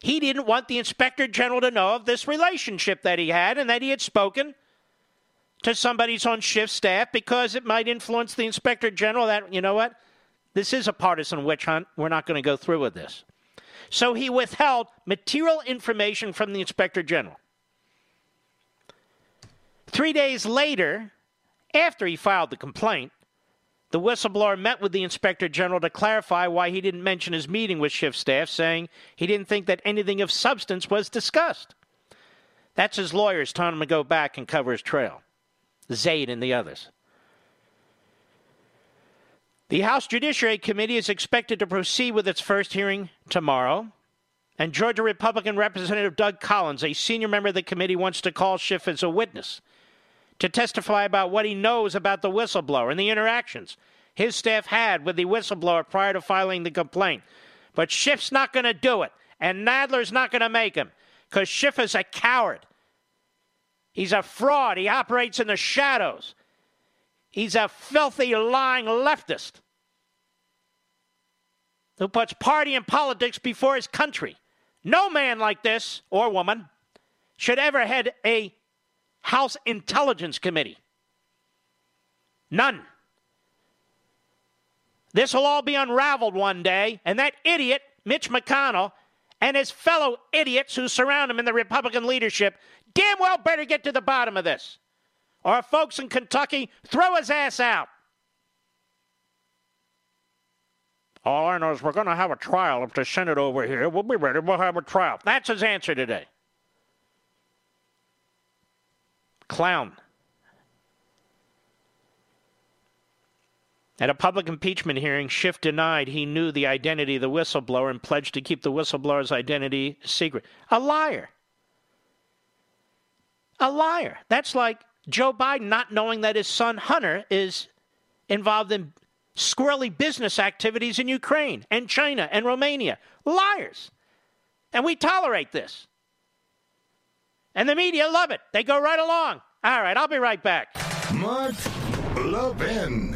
He didn't want the inspector general to know of this relationship that he had and that he had spoken to somebody on Schiff's staff because it might influence the inspector general that, you know what, this is a partisan witch hunt. We're not going to go through with this. So he withheld material information from the inspector general. Three days later, after he filed the complaint, the whistleblower met with the inspector general to clarify why he didn't mention his meeting with Schiff staff, saying he didn't think that anything of substance was discussed. That's his lawyers telling him to go back and cover his trail. Zaid and the others. The House Judiciary Committee is expected to proceed with its first hearing tomorrow. And Georgia Republican Representative Doug Collins, a senior member of the committee, wants to call Schiff as a witness to testify about what he knows about the whistleblower and the interactions his staff had with the whistleblower prior to filing the complaint. But Schiff's not going to do it, and Nadler's not going to make him because Schiff is a coward. He's a fraud. He operates in the shadows. He's a filthy, lying leftist who puts party and politics before his country. No man like this, or woman, should ever head a House Intelligence Committee. None. This will all be unraveled one day, and that idiot, Mitch McConnell, and his fellow idiots who surround him in the Republican leadership damn well better get to the bottom of this or folks in Kentucky, throw his ass out. All I know is we're going to have a trial if they send it over here. We'll be ready. We'll have a trial. That's his answer today. Clown. At a public impeachment hearing, Schiff denied he knew the identity of the whistleblower and pledged to keep the whistleblower's identity secret. A liar. A liar. That's like Joe Biden not knowing that his son Hunter is involved in squirrely business activities in Ukraine and China and Romania. Liars. And we tolerate this. And the media love it. They go right along. All right, I'll be right back. Mark Levin.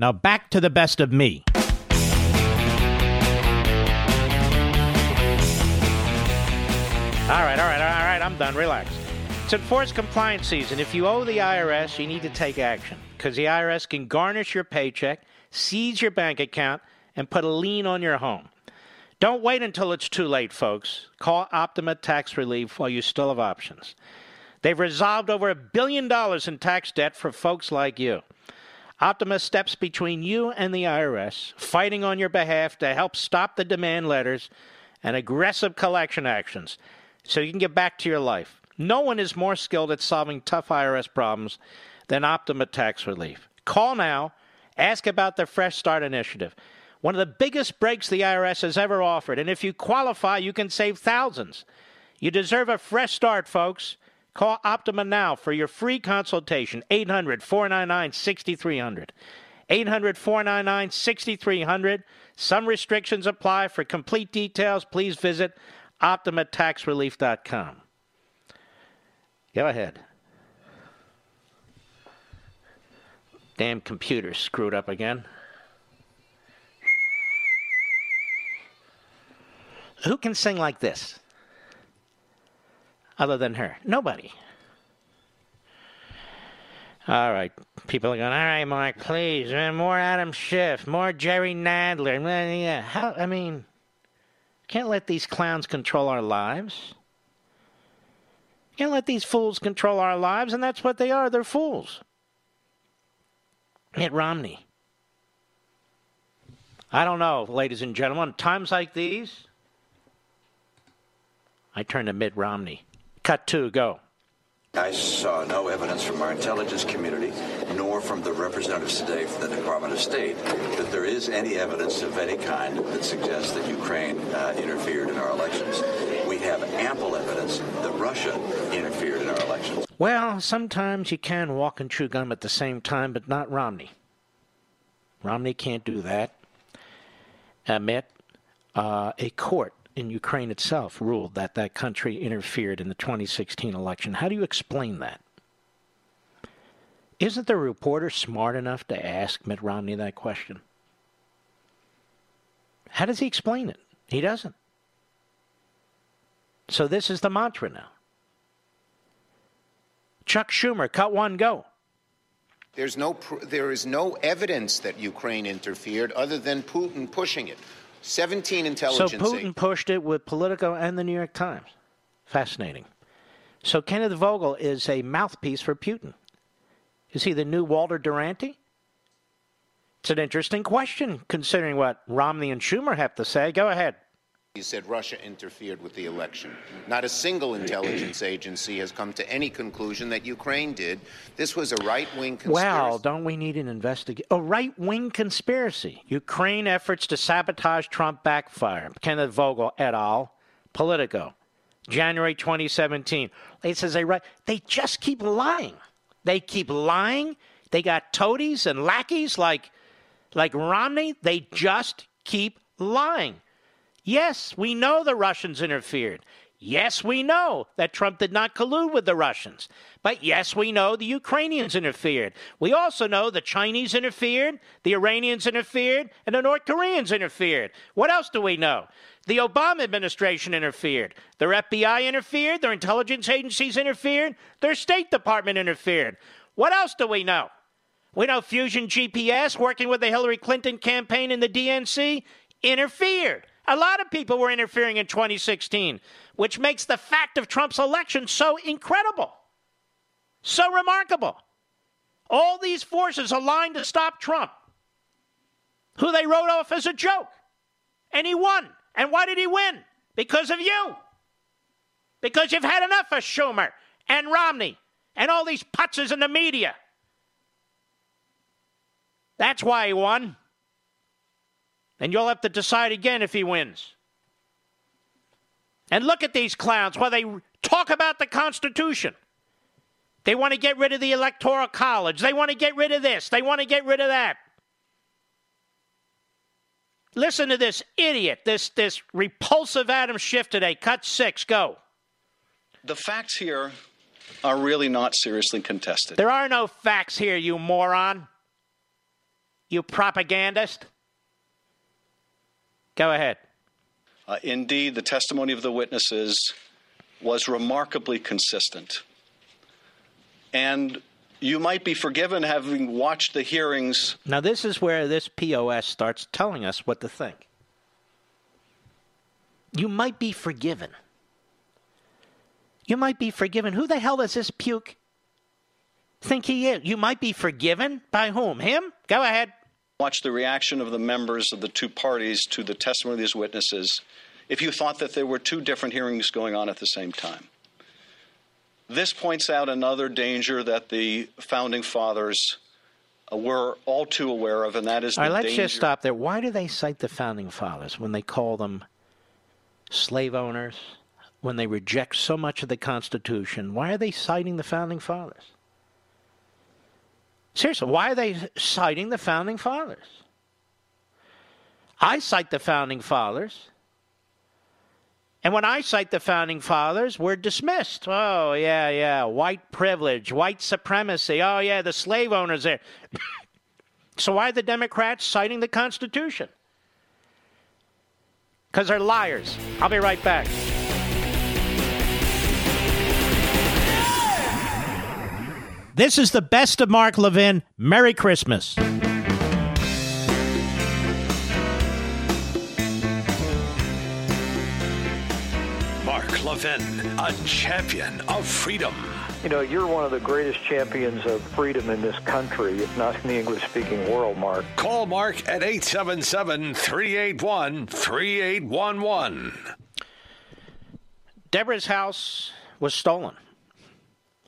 Now back to the best of me. All right, all right, all right, I'm done. Relax. It's enforced compliance season. If you owe the IRS, you need to take action because the IRS can garnish your paycheck, seize your bank account, and put a lien on your home. Don't wait until it's too late, folks. Call Optima Tax Relief while you still have options. They've resolved over a billion dollars in tax debt for folks like you. Optima steps between you and the IRS, fighting on your behalf to help stop the demand letters and aggressive collection actions so you can get back to your life. No one is more skilled at solving tough IRS problems than Optima Tax Relief. Call now, ask about the Fresh Start Initiative, one of the biggest breaks the IRS has ever offered. And if you qualify, you can save thousands. You deserve a fresh start, folks. Call Optima now for your free consultation. 800 499 6300. 800 499 6300. Some restrictions apply. For complete details, please visit OptimaTaxRelief.com. Go ahead. Damn computer screwed up again. Who can sing like this? Other than her? Nobody. All right. People are going, all right, Mark, please, man, more Adam Schiff, more Jerry Nadler. Yeah, how, I mean, can't let these clowns control our lives. Can't let these fools control our lives, and that's what they are. They're fools. Mitt Romney. I don't know, ladies and gentlemen. Times like these, I turn to Mitt Romney. Cut two, go. I saw no evidence from our intelligence community, nor from the representatives today from the Department of State, that there is any evidence of any kind that suggests that Ukraine uh, interfered in our elections. We have ample evidence that Russia interfered in our elections. Well, sometimes you can walk and chew gum at the same time, but not Romney. Romney can't do that. Admit uh, a court in Ukraine itself ruled that that country interfered in the 2016 election. How do you explain that? Isn't the reporter smart enough to ask Mitt Romney that question? How does he explain it? He doesn't. So this is the mantra now. Chuck Schumer, cut one, go. There's no, there is no evidence that Ukraine interfered other than Putin pushing it. 17 intelligence. So Putin pushed it with Politico and the New York Times. Fascinating. So Kenneth Vogel is a mouthpiece for Putin. Is he the new Walter Duranty? It's an interesting question considering what Romney and Schumer have to say. Go ahead. He said Russia interfered with the election. Not a single intelligence agency has come to any conclusion that Ukraine did. This was a right wing conspiracy. Well, don't we need an investigation? A right wing conspiracy. Ukraine efforts to sabotage Trump backfire. Kenneth Vogel et al. Politico, January 2017. It says they right. They just keep lying. They keep lying. They got toadies and lackeys like like Romney, they just keep lying. Yes, we know the Russians interfered. Yes, we know that Trump did not collude with the Russians. But yes, we know the Ukrainians interfered. We also know the Chinese interfered, the Iranians interfered, and the North Koreans interfered. What else do we know? The Obama administration interfered. Their FBI interfered. Their intelligence agencies interfered. Their State Department interfered. What else do we know? We know Fusion GPS, working with the Hillary Clinton campaign and the DNC, interfered. A lot of people were interfering in 2016, which makes the fact of Trump's election so incredible, so remarkable. All these forces aligned to stop Trump, who they wrote off as a joke. And he won. And why did he win? Because of you. Because you've had enough of Schumer and Romney and all these putzes in the media. That's why he won. And you'll have to decide again if he wins. And look at these clowns while they talk about the Constitution. They want to get rid of the Electoral College. They want to get rid of this. They want to get rid of that. Listen to this idiot, this, this repulsive Adam Schiff today. Cut six, go. The facts here are really not seriously contested. There are no facts here, you moron. You propagandist. Go ahead. Uh, indeed, the testimony of the witnesses was remarkably consistent. And you might be forgiven having watched the hearings. Now, this is where this POS starts telling us what to think. You might be forgiven. You might be forgiven. Who the hell does this puke think he is? You might be forgiven by whom? Him? Go ahead watch the reaction of the members of the two parties to the testimony of these witnesses if you thought that there were two different hearings going on at the same time. This points out another danger that the founding fathers uh, were all too aware of, and that is all right, let's danger. just stop there. Why do they cite the founding fathers when they call them slave owners? When they reject so much of the Constitution, why are they citing the founding fathers? Seriously, why are they citing the founding fathers? I cite the founding fathers. And when I cite the founding fathers, we're dismissed. Oh, yeah, yeah, white privilege, white supremacy. Oh, yeah, the slave owners there. <coughs> so why are the Democrats citing the Constitution? Because they're liars. I'll be right back. This is the best of Mark Levin. Merry Christmas. Mark Levin, a champion of freedom. You know, you're one of the greatest champions of freedom in this country, if not in the English speaking world, Mark. Call Mark at 877 381 3811. Deborah's house was stolen.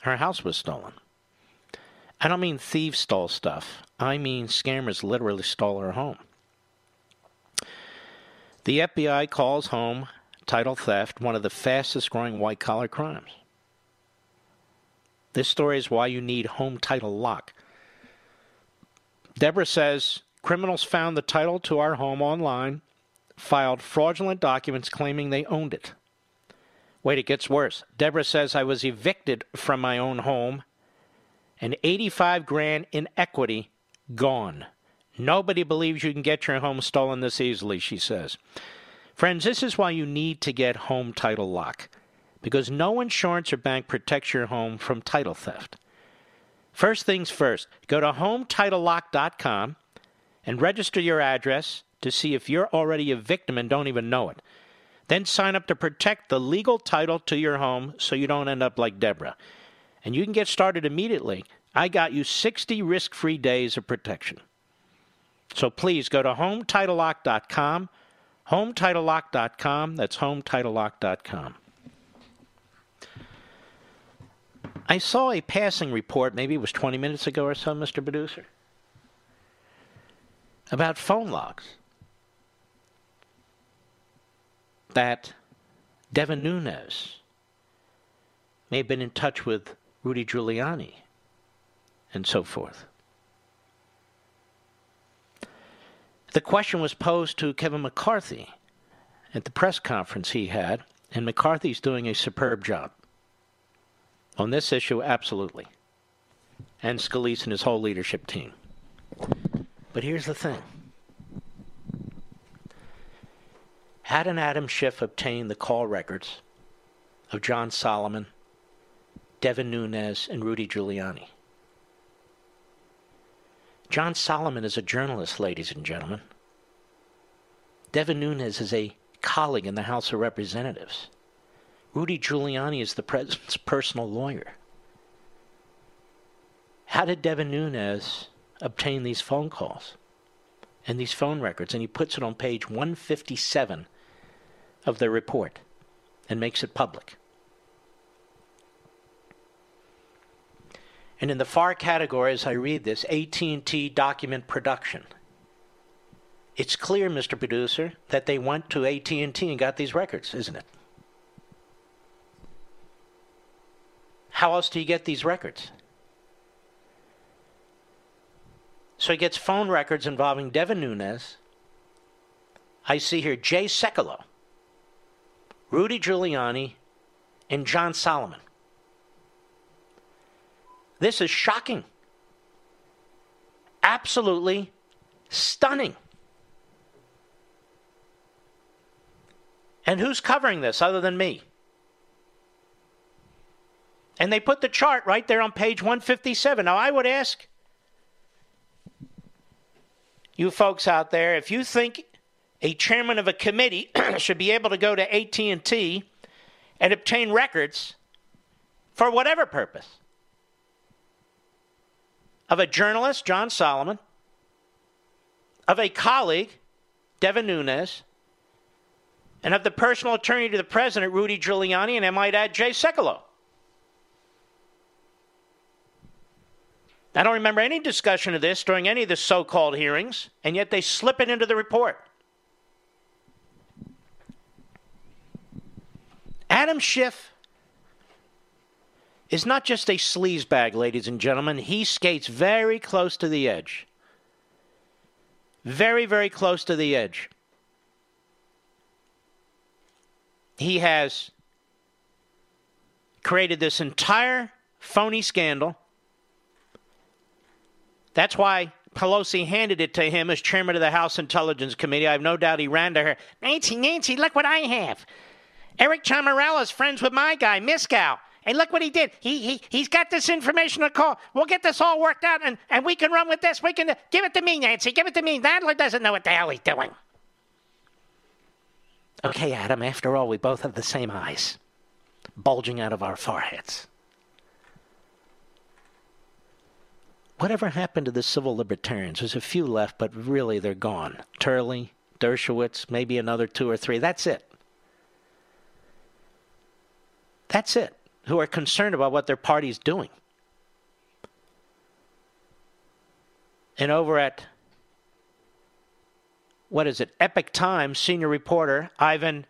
Her house was stolen. I don't mean thieves stole stuff. I mean scammers literally stole her home. The FBI calls home title theft one of the fastest growing white collar crimes. This story is why you need home title lock. Deborah says criminals found the title to our home online, filed fraudulent documents claiming they owned it. Wait, it gets worse. Deborah says I was evicted from my own home and 85 grand in equity gone. Nobody believes you can get your home stolen this easily, she says. Friends, this is why you need to get home title lock because no insurance or bank protects your home from title theft. First things first, go to hometitlelock.com and register your address to see if you're already a victim and don't even know it. Then sign up to protect the legal title to your home so you don't end up like Deborah and you can get started immediately. I got you 60 risk free days of protection. So please go to HomeTitleLock.com. HomeTitleLock.com. That's HomeTitleLock.com. I saw a passing report, maybe it was 20 minutes ago or so, Mr. Producer, about phone logs. That Devin Nunes may have been in touch with Rudy Giuliani, and so forth. The question was posed to Kevin McCarthy at the press conference he had, and McCarthy's doing a superb job. On this issue, absolutely. And Scalise and his whole leadership team. But here's the thing. Had an Adam Schiff obtained the call records of John Solomon, Devin Nunes, and Rudy Giuliani? John Solomon is a journalist, ladies and gentlemen. Devin Nunes is a colleague in the House of Representatives. Rudy Giuliani is the president's <laughs> personal lawyer. How did Devin Nunes obtain these phone calls and these phone records? And he puts it on page 157 of the report and makes it public. And in the far category, as I read this, AT&T document production. It's clear, Mr. Producer, that they went to AT&T and got these records, isn't it? How else do you get these records? So he gets phone records involving Devin Nunes. I see here Jay Sekulow, Rudy Giuliani, and John Solomon. This is shocking. Absolutely stunning. And who's covering this other than me? And they put the chart right there on page 157. Now, I would ask you folks out there if you think a chairman of a committee <clears throat> should be able to go to AT&T and obtain records for whatever purpose of a journalist, John Solomon, of a colleague, Devin Nunes, and of the personal attorney to the president, Rudy Giuliani, and I might add, Jay Sekulow. I don't remember any discussion of this during any of the so called hearings, and yet they slip it into the report. Adam Schiff is not just a sleazebag, ladies and gentlemen. He skates very close to the edge. Very, very close to the edge. He has created this entire phony scandal. That's why Pelosi handed it to him as chairman of the House Intelligence Committee. I have no doubt he ran to her. Nancy, Nancy, look what I have. Eric Ciaramella's friends with my guy, Misko. And look what he did. He, he, he's got this information to call. We'll get this all worked out and, and we can run with this. We can give it to me, Nancy. Give it to me. Nadler doesn't know what the hell he's doing. Okay, Adam, after all, we both have the same eyes bulging out of our foreheads. Whatever happened to the civil libertarians? There's a few left, but really they're gone. Turley, Dershowitz, maybe another two or three. That's it. That's it who are concerned about what their party's doing. And over at, what is it, Epoch Times, senior reporter Ivan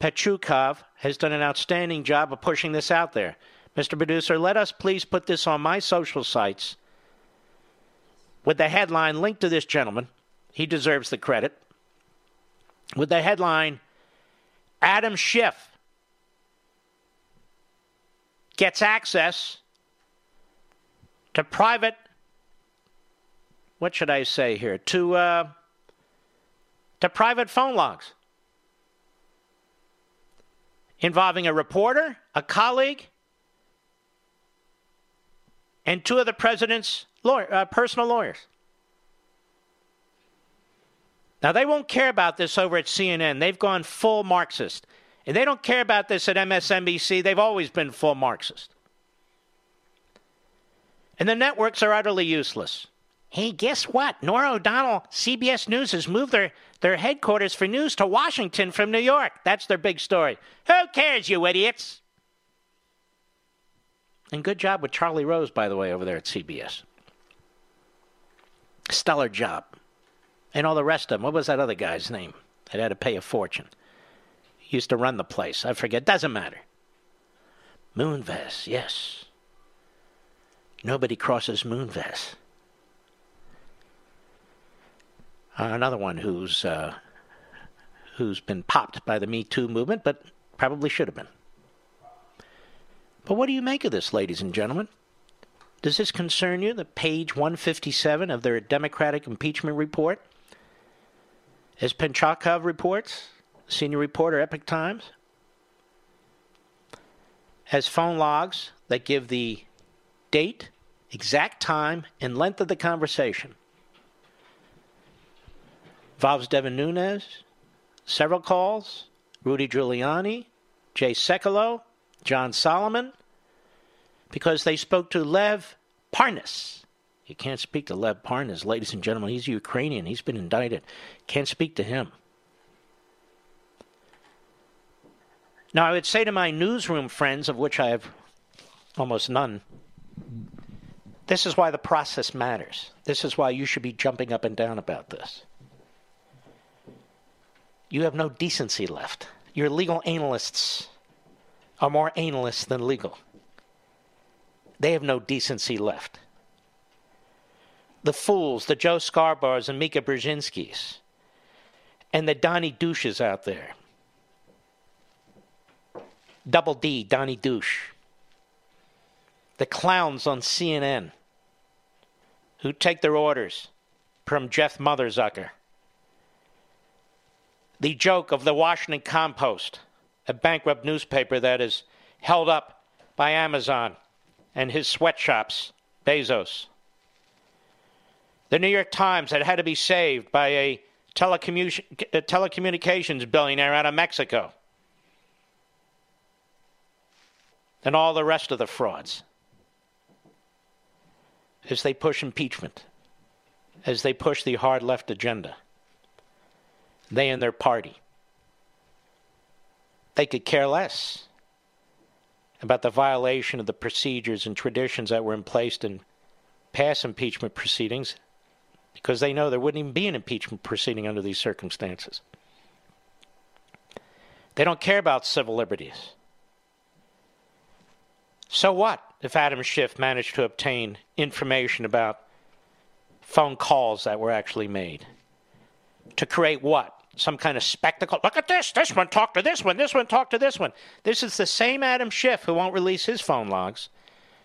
Pentchoukov has done an outstanding job of pushing this out there. Mr. Producer, let us please put this on my social sites with the headline linked to this gentleman. He deserves the credit. With the headline Adam Schiff gets access to private, what should I say here, to, uh, to private phone logs involving a reporter, a colleague, and two of the president's lawyer, uh, personal lawyers. Now, they won't care about this over at CNN. They've gone full Marxist. And they don't care about this at MSNBC. They've always been full Marxist. And the networks are utterly useless. Hey, guess what? Norah O'Donnell, CBS News has moved their, their headquarters for news to Washington from New York. That's their big story. Who cares, you idiots? And good job with Charlie Rose, by the way, over there at CBS. Stellar job. And all the rest of them. What was that other guy's name that had to pay a fortune? Used to run the place. I forget. Doesn't matter. Moonves, yes. Nobody crosses Moonves. Uh, another one who's uh, who's been popped by the Me Too movement, but probably should have been. But what do you make of this, ladies and gentlemen? Does this concern you? The page 157 of their Democratic impeachment report, as Pentchoukov reports, senior reporter, Epoch Times, has phone logs that give the date, exact time, and length of the conversation. Involves Devin Nunes, several calls, Rudy Giuliani, Jay Sekulow, John Solomon, because they spoke to Lev Parnas. You can't speak to Lev Parnas, ladies and gentlemen. He's Ukrainian. He's been indicted. Can't speak to him. Now, I would say to my newsroom friends, of which I have almost none, this is why the process matters. This is why you should be jumping up and down about this. You have no decency left. Your legal analysts are more analysts than legal. They have no decency left. The fools, the Joe Scarboroughs and Mika Brzezinskis, and the Donnie Douches out there. Double D, Donnie Douche. The clowns on CNN who take their orders from Jeff Motherzucker. The joke of the Washington Compost, a bankrupt newspaper that is held up by Amazon and his sweatshops, Bezos. The New York Times that had to be saved by a, telecommu- a uh, telecommunications billionaire out of Mexico. And all the rest of the frauds. As they push impeachment, as they push the hard left agenda, they and their party. They could care less about the violation of the procedures and traditions that were in place in past impeachment proceedings because they know there wouldn't even be an impeachment proceeding under these circumstances. They don't care about civil liberties. So what if Adam Schiff managed to obtain information about phone calls that were actually made? To create what? some kind of spectacle. Look at this. This one talked to this one. This one talked to this one. This is the same Adam Schiff who won't release his phone logs.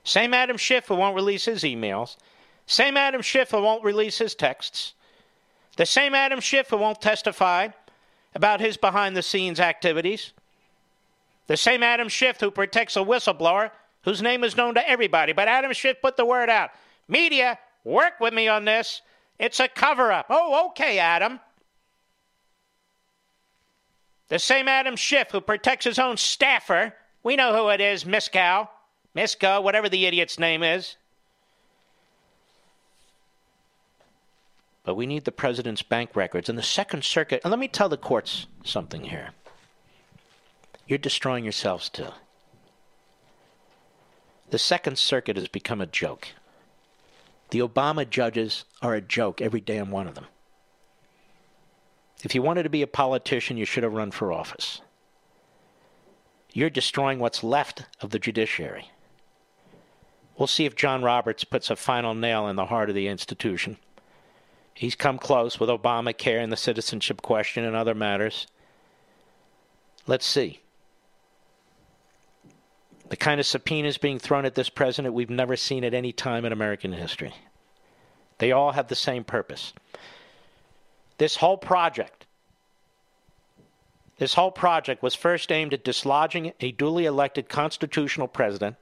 Same Adam Schiff who won't release his emails. Same Adam Schiff who won't release his texts. The same Adam Schiff who won't testify about his behind the scenes activities. The same Adam Schiff who protects a whistleblower whose name is known to everybody. But Adam Schiff put the word out. Media, work with me on this. It's a cover up. Oh, okay, Adam. The same Adam Schiff who protects his own staffer. We know who it is, Miskow. Misko, whatever the idiot's name is. But we need the president's bank records. And the Second Circuit, and let me tell the courts something here. You're destroying yourselves too. The Second Circuit has become a joke. The Obama judges are a joke, every damn one of them. If you wanted to be a politician, you should have run for office. You're destroying what's left of the judiciary. We'll see if John Roberts puts a final nail in the heart of the institution. He's come close with Obamacare and the citizenship question and other matters. Let's see. The kind of subpoenas being thrown at this president we've never seen at any time in American history. They all have the same purpose this whole project, this whole project was first aimed at dislodging a duly elected constitutional president,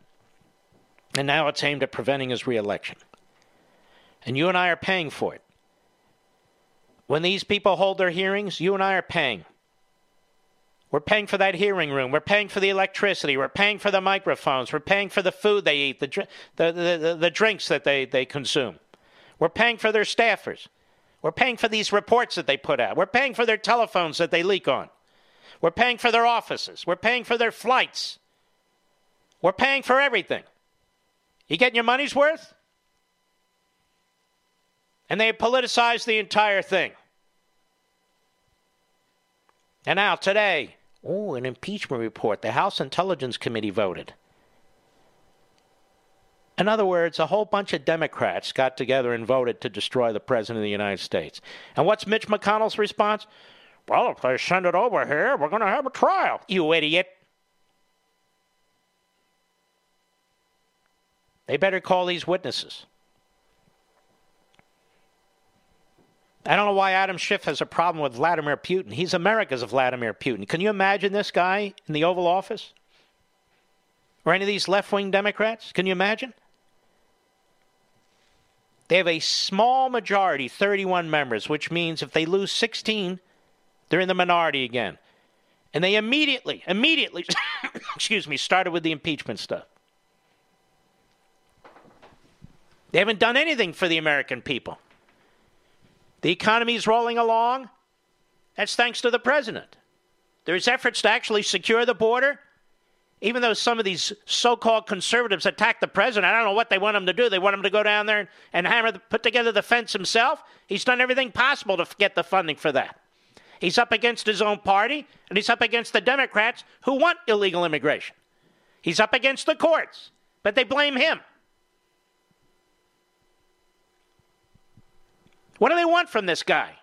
and now it's aimed at preventing his reelection. And you and I are paying for it. When these people hold their hearings, you and I are paying. We're paying for that hearing room. We're paying for the electricity. We're paying for the microphones. We're paying for the food they eat, the, the, the, the, drinks that they, they consume. We're paying for their staffers. We're paying for these reports that they put out. We're paying for their telephones that they leak on. We're paying for their offices. We're paying for their flights. We're paying for everything. You getting your money's worth? And they politicized the entire thing. And now, today, oh, an impeachment report. The House Intelligence Committee voted. In other words, a whole bunch of Democrats got together and voted to destroy the President of the United States. And what's Mitch McConnell's response? Well, if they send it over here, we're going to have a trial. You idiot. They better call these witnesses. I don't know why Adam Schiff has a problem with Vladimir Putin. He's America's Vladimir Putin. Can you imagine this guy in the Oval Office? Or any of these left wing Democrats? Can you imagine? They have a small majority, 31 members, which means if they lose 16, they're in the minority again. And they immediately, immediately, <coughs> excuse me, started with the impeachment stuff. They haven't done anything for the American people. The economy is rolling along. That's thanks to the president. There's efforts to actually secure the border even though some of these so-called conservatives attack the president, I don't know what they want him to do. They want him to go down there and, and hammer, the, put together the fence himself. He's done everything possible to get the funding for that. He's up against his own party, and he's up against the Democrats who want illegal immigration. He's up against the courts, but they blame him. What do they want from this guy?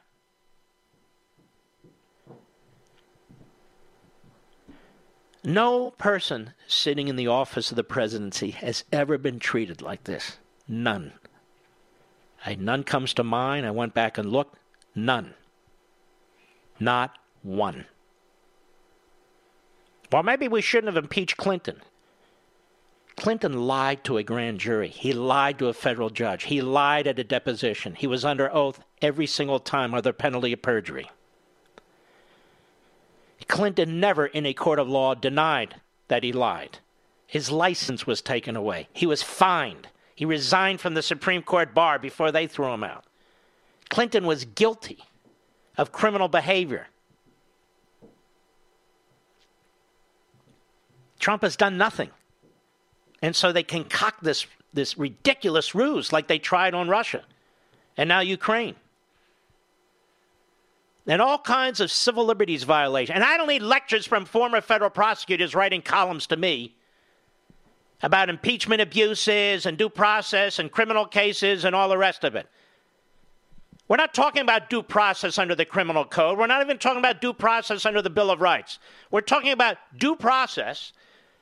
No person sitting in the office of the presidency has ever been treated like this. None. I, none comes to mind. I went back and looked. None. Not one. Well, maybe we shouldn't have impeached Clinton. Clinton lied to a grand jury. He lied to a federal judge. He lied at a deposition. He was under oath every single time under penalty of perjury. Clinton never in a court of law denied that he lied. His license was taken away. He was fined. He resigned from the Supreme Court bar before they threw him out. Clinton was guilty of criminal behavior. Trump has done nothing. And so they concoct this, this ridiculous ruse like they tried on Russia and now Ukraine and all kinds of civil liberties violations. And I don't need lectures from former federal prosecutors writing columns to me about impeachment abuses and due process and criminal cases and all the rest of it. We're not talking about due process under the criminal code. We're not even talking about due process under the Bill of Rights. We're talking about due process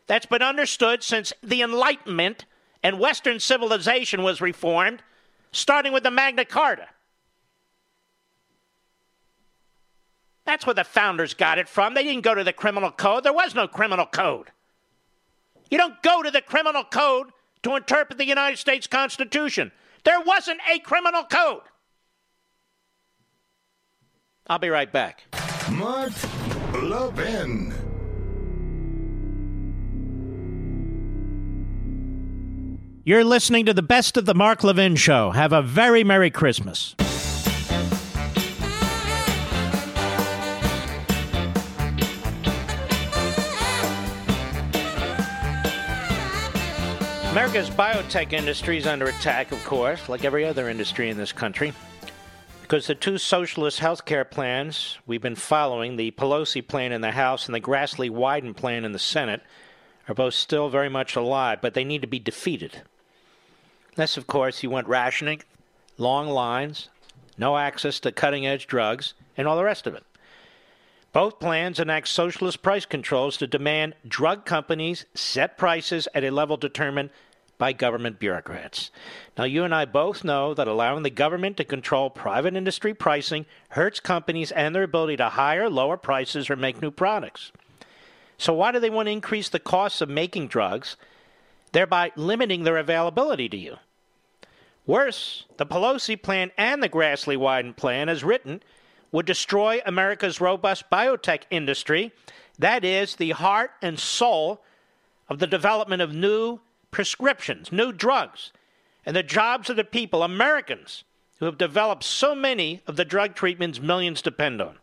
that's been understood since the Enlightenment and Western civilization was reformed, starting with the Magna Carta. That's where the founders got it from. They didn't go to the criminal code. There was no criminal code. You don't go to the criminal code to interpret the United States Constitution. There wasn't a criminal code. I'll be right back. Mark Levin. You're listening to the best of the Mark Levin Show. Have a very Merry Christmas. America's biotech industry is under attack, of course, like every other industry in this country, because the two socialist health care plans we've been following, the Pelosi plan in the House and the Grassley Wyden plan in the Senate, are both still very much alive, but they need to be defeated. Unless, of course, you want rationing, long lines, no access to cutting edge drugs, and all the rest of it. Both plans enact socialist price controls to demand drug companies set prices at a level determined by government bureaucrats. Now, you and I both know that allowing the government to control private industry pricing hurts companies and their ability to hire, lower prices, or make new products. So, why do they want to increase the costs of making drugs, thereby limiting their availability to you? Worse, the Pelosi plan and the Grassley Wyden plan, as written, would destroy America's robust biotech industry. That is the heart and soul of the development of new prescriptions, new drugs, and the jobs of the people, Americans, who have developed so many of the drug treatments millions depend on.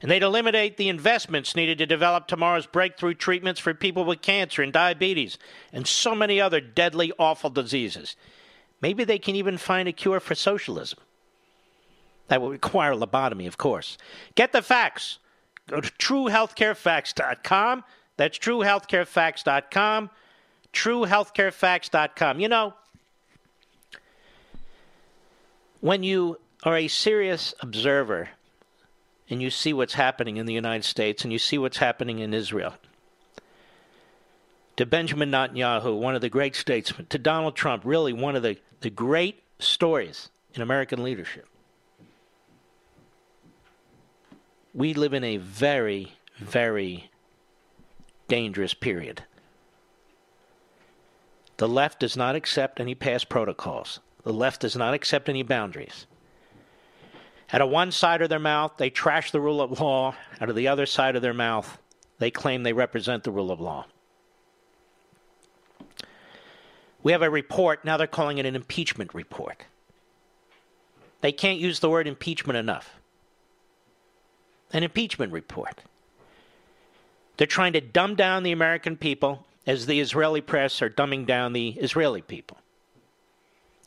And they'd eliminate the investments needed to develop tomorrow's breakthrough treatments for people with cancer and diabetes and so many other deadly, awful diseases. Maybe they can even find a cure for socialism. That will require lobotomy, of course. Get the facts. Go to truehealthcarefacts.com. That's truehealthcarefacts.com. TrueHealthCareFacts.com. You know, when you are a serious observer and you see what's happening in the United States and you see what's happening in Israel, to Benjamin Netanyahu, one of the great statesmen, to Donald Trump, really one of the, the great stories in American leadership. We live in a very, very dangerous period. The left does not accept any past protocols. The left does not accept any boundaries. Out of one side of their mouth, they trash the rule of law. Out of the other side of their mouth, they claim they represent the rule of law. We have a report, now they're calling it an impeachment report. They can't use the word impeachment enough. An impeachment report. They're trying to dumb down the American people as the Israeli press are dumbing down the Israeli people.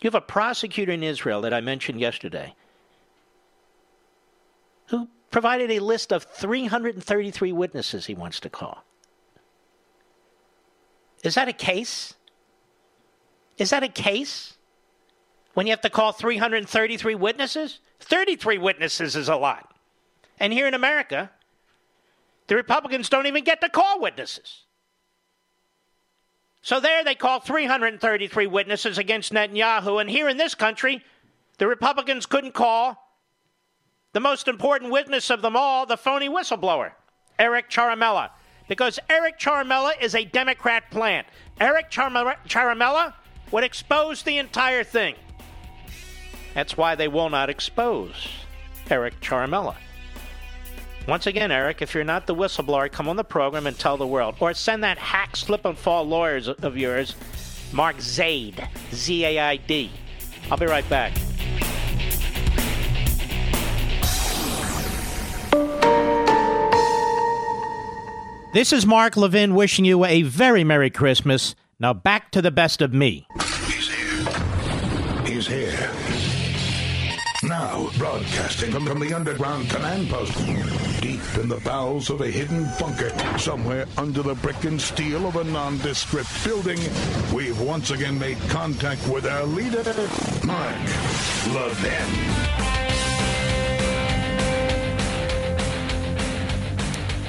You have a prosecutor in Israel that I mentioned yesterday who provided a list of 333 witnesses he wants to call. Is that a case? Is that a case? When you have to call 333 witnesses? 33 witnesses is a lot. And here in America, the Republicans don't even get to call witnesses. So there they call 333 witnesses against Netanyahu. And here in this country, the Republicans couldn't call the most important witness of them all, the phony whistleblower, Eric Ciaramella. Because Eric Ciaramella is a Democrat plant. Eric Ciaramella would expose the entire thing. That's why they will not expose Eric Ciaramella. Once again, Eric, if you're not the whistleblower, come on the program and tell the world. Or send that hack slip and fall lawyers of yours, Mark Zaid, Z A I D. I'll be right back. This is Mark Levin wishing you a very Merry Christmas. Now back to the best of me. He's here. He's here. Now, broadcasting from, from the underground command post, deep in the bowels of a hidden bunker, somewhere under the brick and steel of a nondescript building, we've once again made contact with our leader, Mark Levin.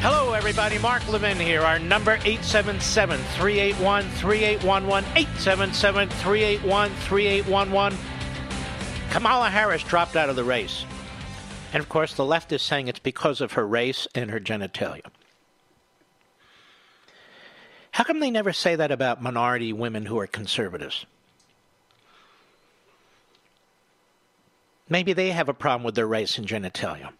Hello, everybody. Mark Levin here. Our number 877 381 3811. 877 381 3811. Kamala Harris dropped out of the race. And of course, the left is saying it's because of her race and her genitalia. How come they never say that about minority women who are conservatives? Maybe they have a problem with their race and genitalia.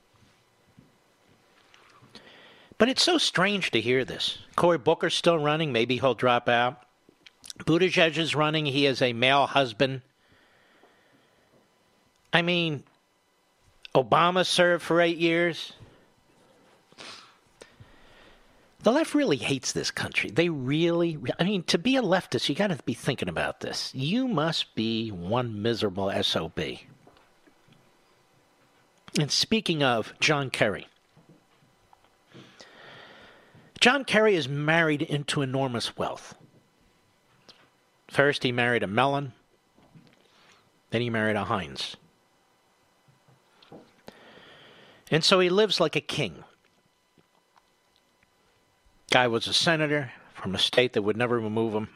But it's so strange to hear this. Cory Booker's still running. Maybe he'll drop out. Buttigieg is running. He is a male husband. I mean, Obama served for eight years. The left really hates this country. They really, I mean, to be a leftist, you got to be thinking about this. You must be one miserable SOB. And speaking of John Kerry, John Kerry is married into enormous wealth. First, he married a Mellon, then, he married a Heinz. And so he lives like a king. Guy was a senator from a state that would never remove him.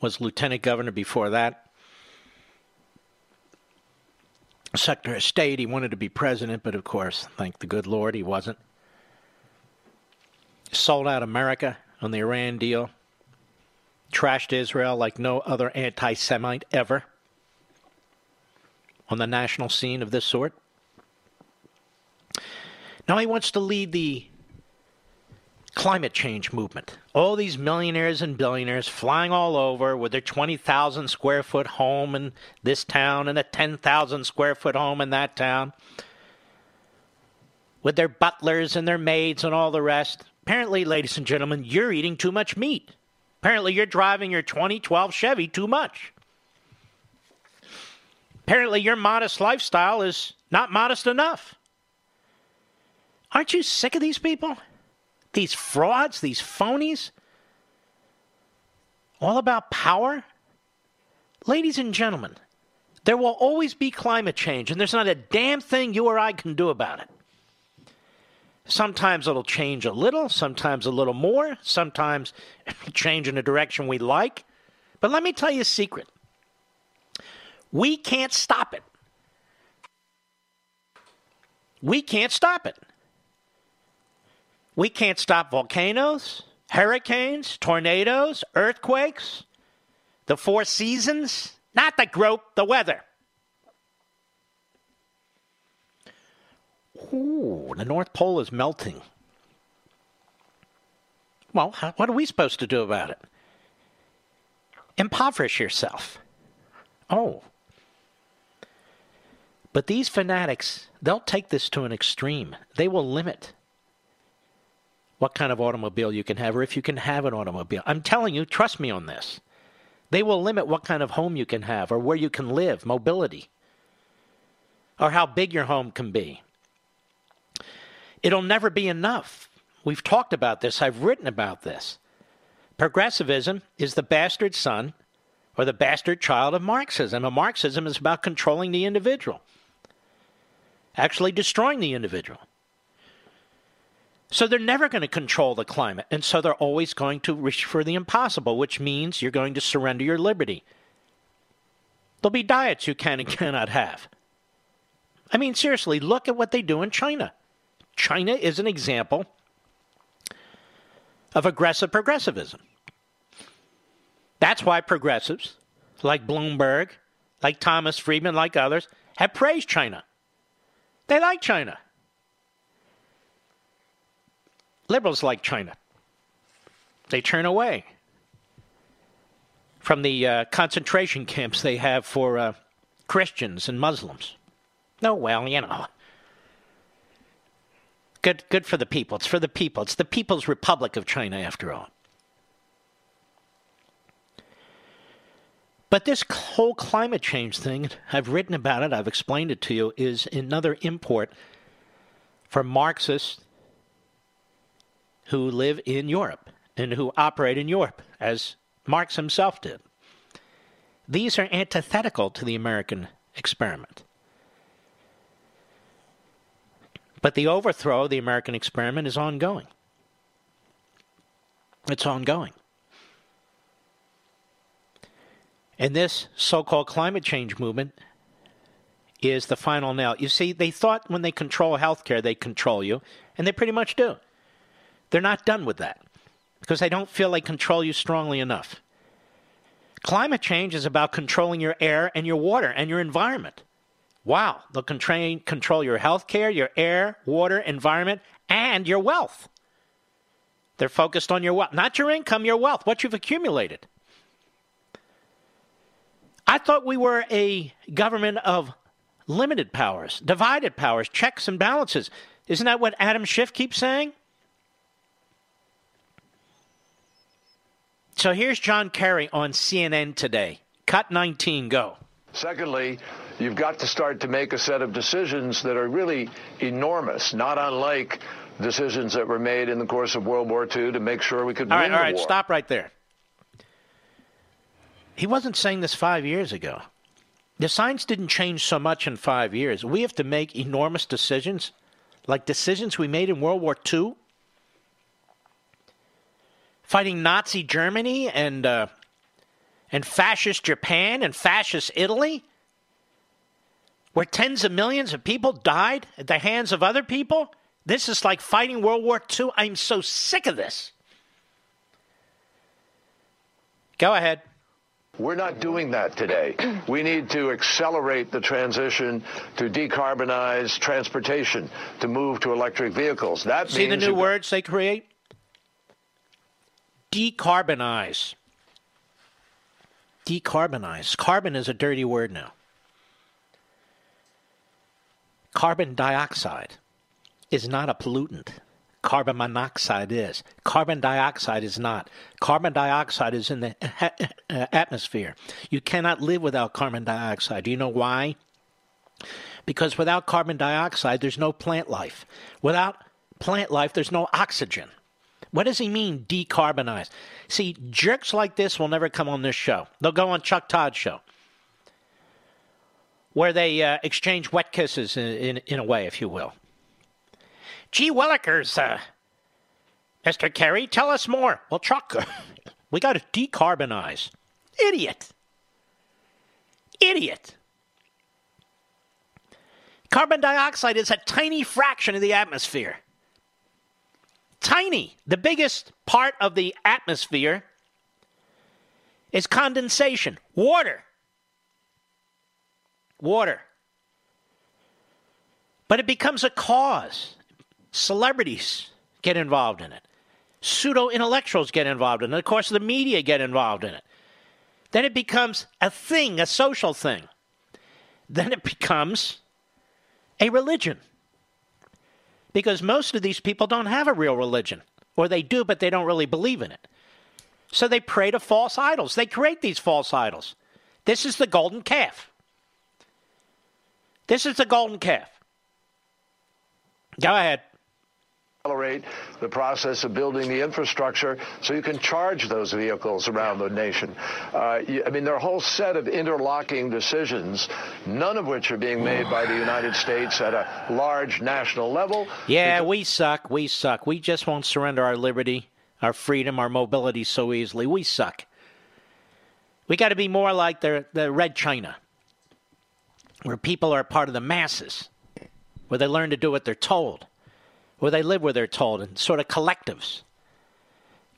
Was lieutenant governor before that. Secretary of State, he wanted to be president, but of course, thank the good Lord, he wasn't. Sold out America on the Iran deal. Trashed Israel like no other anti Semite ever on the national scene of this sort. Now he wants to lead the climate change movement. All these millionaires and billionaires flying all over with their 20,000 square foot home in this town and a 10,000 square foot home in that town, with their butlers and their maids and all the rest. Apparently, ladies and gentlemen, you're eating too much meat. Apparently, you're driving your 2012 Chevy too much. Apparently, your modest lifestyle is not modest enough. Aren't you sick of these people? These frauds, these phonies? all about power? Ladies and gentlemen, there will always be climate change, and there's not a damn thing you or I can do about it. Sometimes it'll change a little, sometimes a little more, sometimes <laughs> change in a direction we like. But let me tell you a secret we can't stop it. We can't stop it. We can't stop volcanoes, hurricanes, tornadoes, earthquakes, the four seasons, not the group, the weather. Ooh, the North Pole is melting. Well, how, what are we supposed to do about it? Impoverish yourself. Oh. But these fanatics, they'll take this to an extreme. They will limit what kind of automobile you can have or if you can have an automobile. I'm telling you, trust me on this. They will limit what kind of home you can have or where you can live, mobility, or how big your home can be. It'll never be enough. We've talked about this, I've written about this. Progressivism is the bastard son or the bastard child of Marxism. And Marxism is about controlling the individual, actually destroying the individual. So they're never going to control the climate. And so they're always going to reach for the impossible, which means you're going to surrender your liberty. There'll be diets you can and cannot have. I mean, seriously, look at what they do in China. China is an example of aggressive progressivism. That's why progressives like Bloomberg, like Thomas Friedman, like others, have praised China. They like China. Liberals like China. They turn away from the uh, concentration camps they have for uh, Christians and Muslims. No, well, you know, Good, good for the people. It's for the people. It's the People's Republic of China, after all. But this whole climate change thing, I've written about it, I've explained it to you, is another import for Marxists who live in Europe and who operate in Europe, as Marx himself did. These are antithetical to the American experiment. But the overthrow of the American experiment is ongoing. It's ongoing. And this so called climate change movement is the final nail. You see, they thought when they control healthcare, they control you, and they pretty much do. They're not done with that because they don't feel they control you strongly enough. Climate change is about controlling your air and your water and your environment. Wow, they'll control, your health care, your air, water, environment, and your wealth. They're focused on your wealth, not your income, your wealth, what you've accumulated. I thought we were a government of limited powers, divided powers, checks and balances. Isn't that what Adam Schiff keeps saying? So here's John Kerry on CNN today. Cut 19, go. Secondly, you've got to start to make a set of decisions that are really enormous, not unlike decisions that were made in the course of World War II to make sure we could all win right, all right, war. stop right there. He wasn't saying this five years ago. The science didn't change so much in five years. We have to make enormous decisions, like decisions we made in World War II, fighting Nazi Germany and uh, and fascist Japan and fascist Italy, where tens of millions of people died at the hands of other people? This is like fighting World War II. I'm so sick of this. Go ahead. We're not doing that today. <clears throat> We need to accelerate the transition to decarbonize transportation, to move to electric vehicles. That See the new you've- words they create? Decarbonize. Decarbonize. Carbon is a dirty word now. Carbon dioxide is not a pollutant. Carbon monoxide is. Carbon dioxide is not. Carbon dioxide is in the atmosphere. You cannot live without carbon dioxide. Do you know why? Because without carbon dioxide, there's no plant life. Without plant life, there's no oxygen. What does he mean, decarbonize? See, jerks like this will never come on this show. They'll go on Chuck Todd's show, where they uh, exchange wet kisses in, in, in, a way, if you will. Gee Willikers, uh, Mr. Kerry, tell us more. Well, Chuck, <laughs> we got to decarbonize. Idiot. Idiot. Carbon dioxide is a tiny fraction of the atmosphere. Tiny. The biggest part of the atmosphere is condensation, water. Water. But it becomes a cause. Celebrities get involved in it. Pseudo intellectuals get involved in it. Of course, the media get involved in it. Then it becomes a thing, a social thing. Then it becomes a religion. Because most of these people don't have a real religion, or they do, but they don't really believe in it. So they pray to false idols. They create these false idols. This is the golden calf. This is the golden calf. Go ahead accelerate the process of building the infrastructure so you can charge those vehicles around the nation. Uh, I mean, there are a whole set of interlocking decisions, none of which are being made by the United States at a large national level. Yeah, we suck. We suck. We just won't surrender our liberty, our freedom, our mobility so easily. We suck. We got to be more like the, the Red China, where people are part of the masses, where they learn to do what they're told where they live where they're told, and sort of collectives.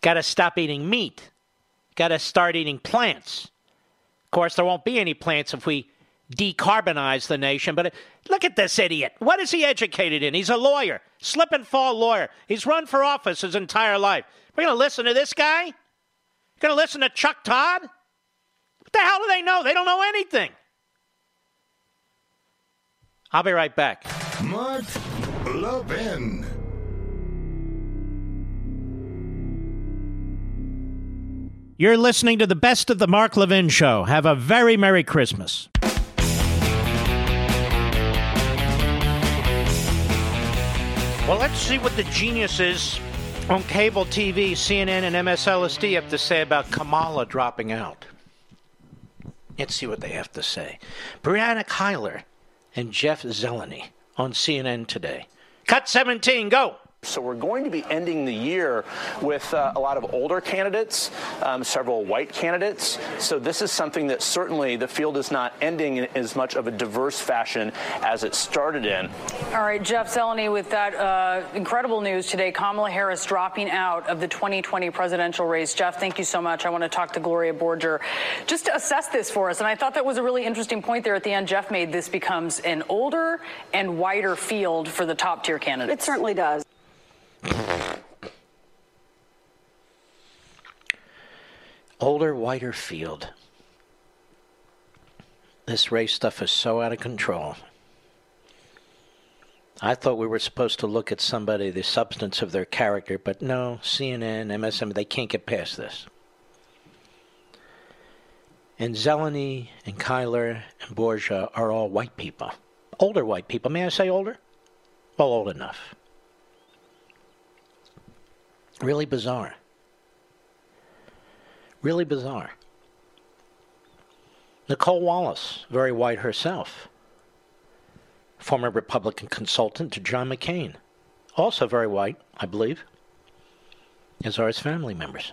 Got to stop eating meat. Got to start eating plants. Of course, there won't be any plants if we decarbonize the nation. But uh, look at this idiot. What is he educated in? He's a lawyer, slip and fall lawyer. He's run for office his entire life. We're going to listen to this guy? Going to listen to Chuck Todd? What the hell do they know? They don't know anything. I'll be right back. Mark Levin. You're listening to the best of the Mark Levin Show. Have a very Merry Christmas. Well, let's see what the geniuses on cable TV, CNN, and MSLSD have to say about Kamala dropping out. Let's see what they have to say. Brianna Keilar and Jeff Zeleny on CNN today. Cut 17, go. So we're going to be ending the year with uh, a lot of older candidates, um, several white candidates. So this is something that certainly the field is not ending in as much of a diverse fashion as it started in. All right, Jeff Zeleny, with that uh, incredible news today, Kamala Harris dropping out of the 2020 presidential race. Jeff, thank you so much. I want to talk to Gloria Borger just to assess this for us. And I thought that was a really interesting point there at the end. Jeff made this becomes an older and wider field for the top tier candidates. It certainly does. Older, whiter field. This race stuff is so out of control. I thought we were supposed to look at somebody, the substance of their character, but no, CNN, MSM, they can't get past this. And Zeleny and Keilar and Borger are all white people. Older white people. May I say older? Well, old enough. Really bizarre. Really bizarre. Nicolle Wallace, very white herself, former Republican consultant to John McCain, also very white, I believe, as are his family members.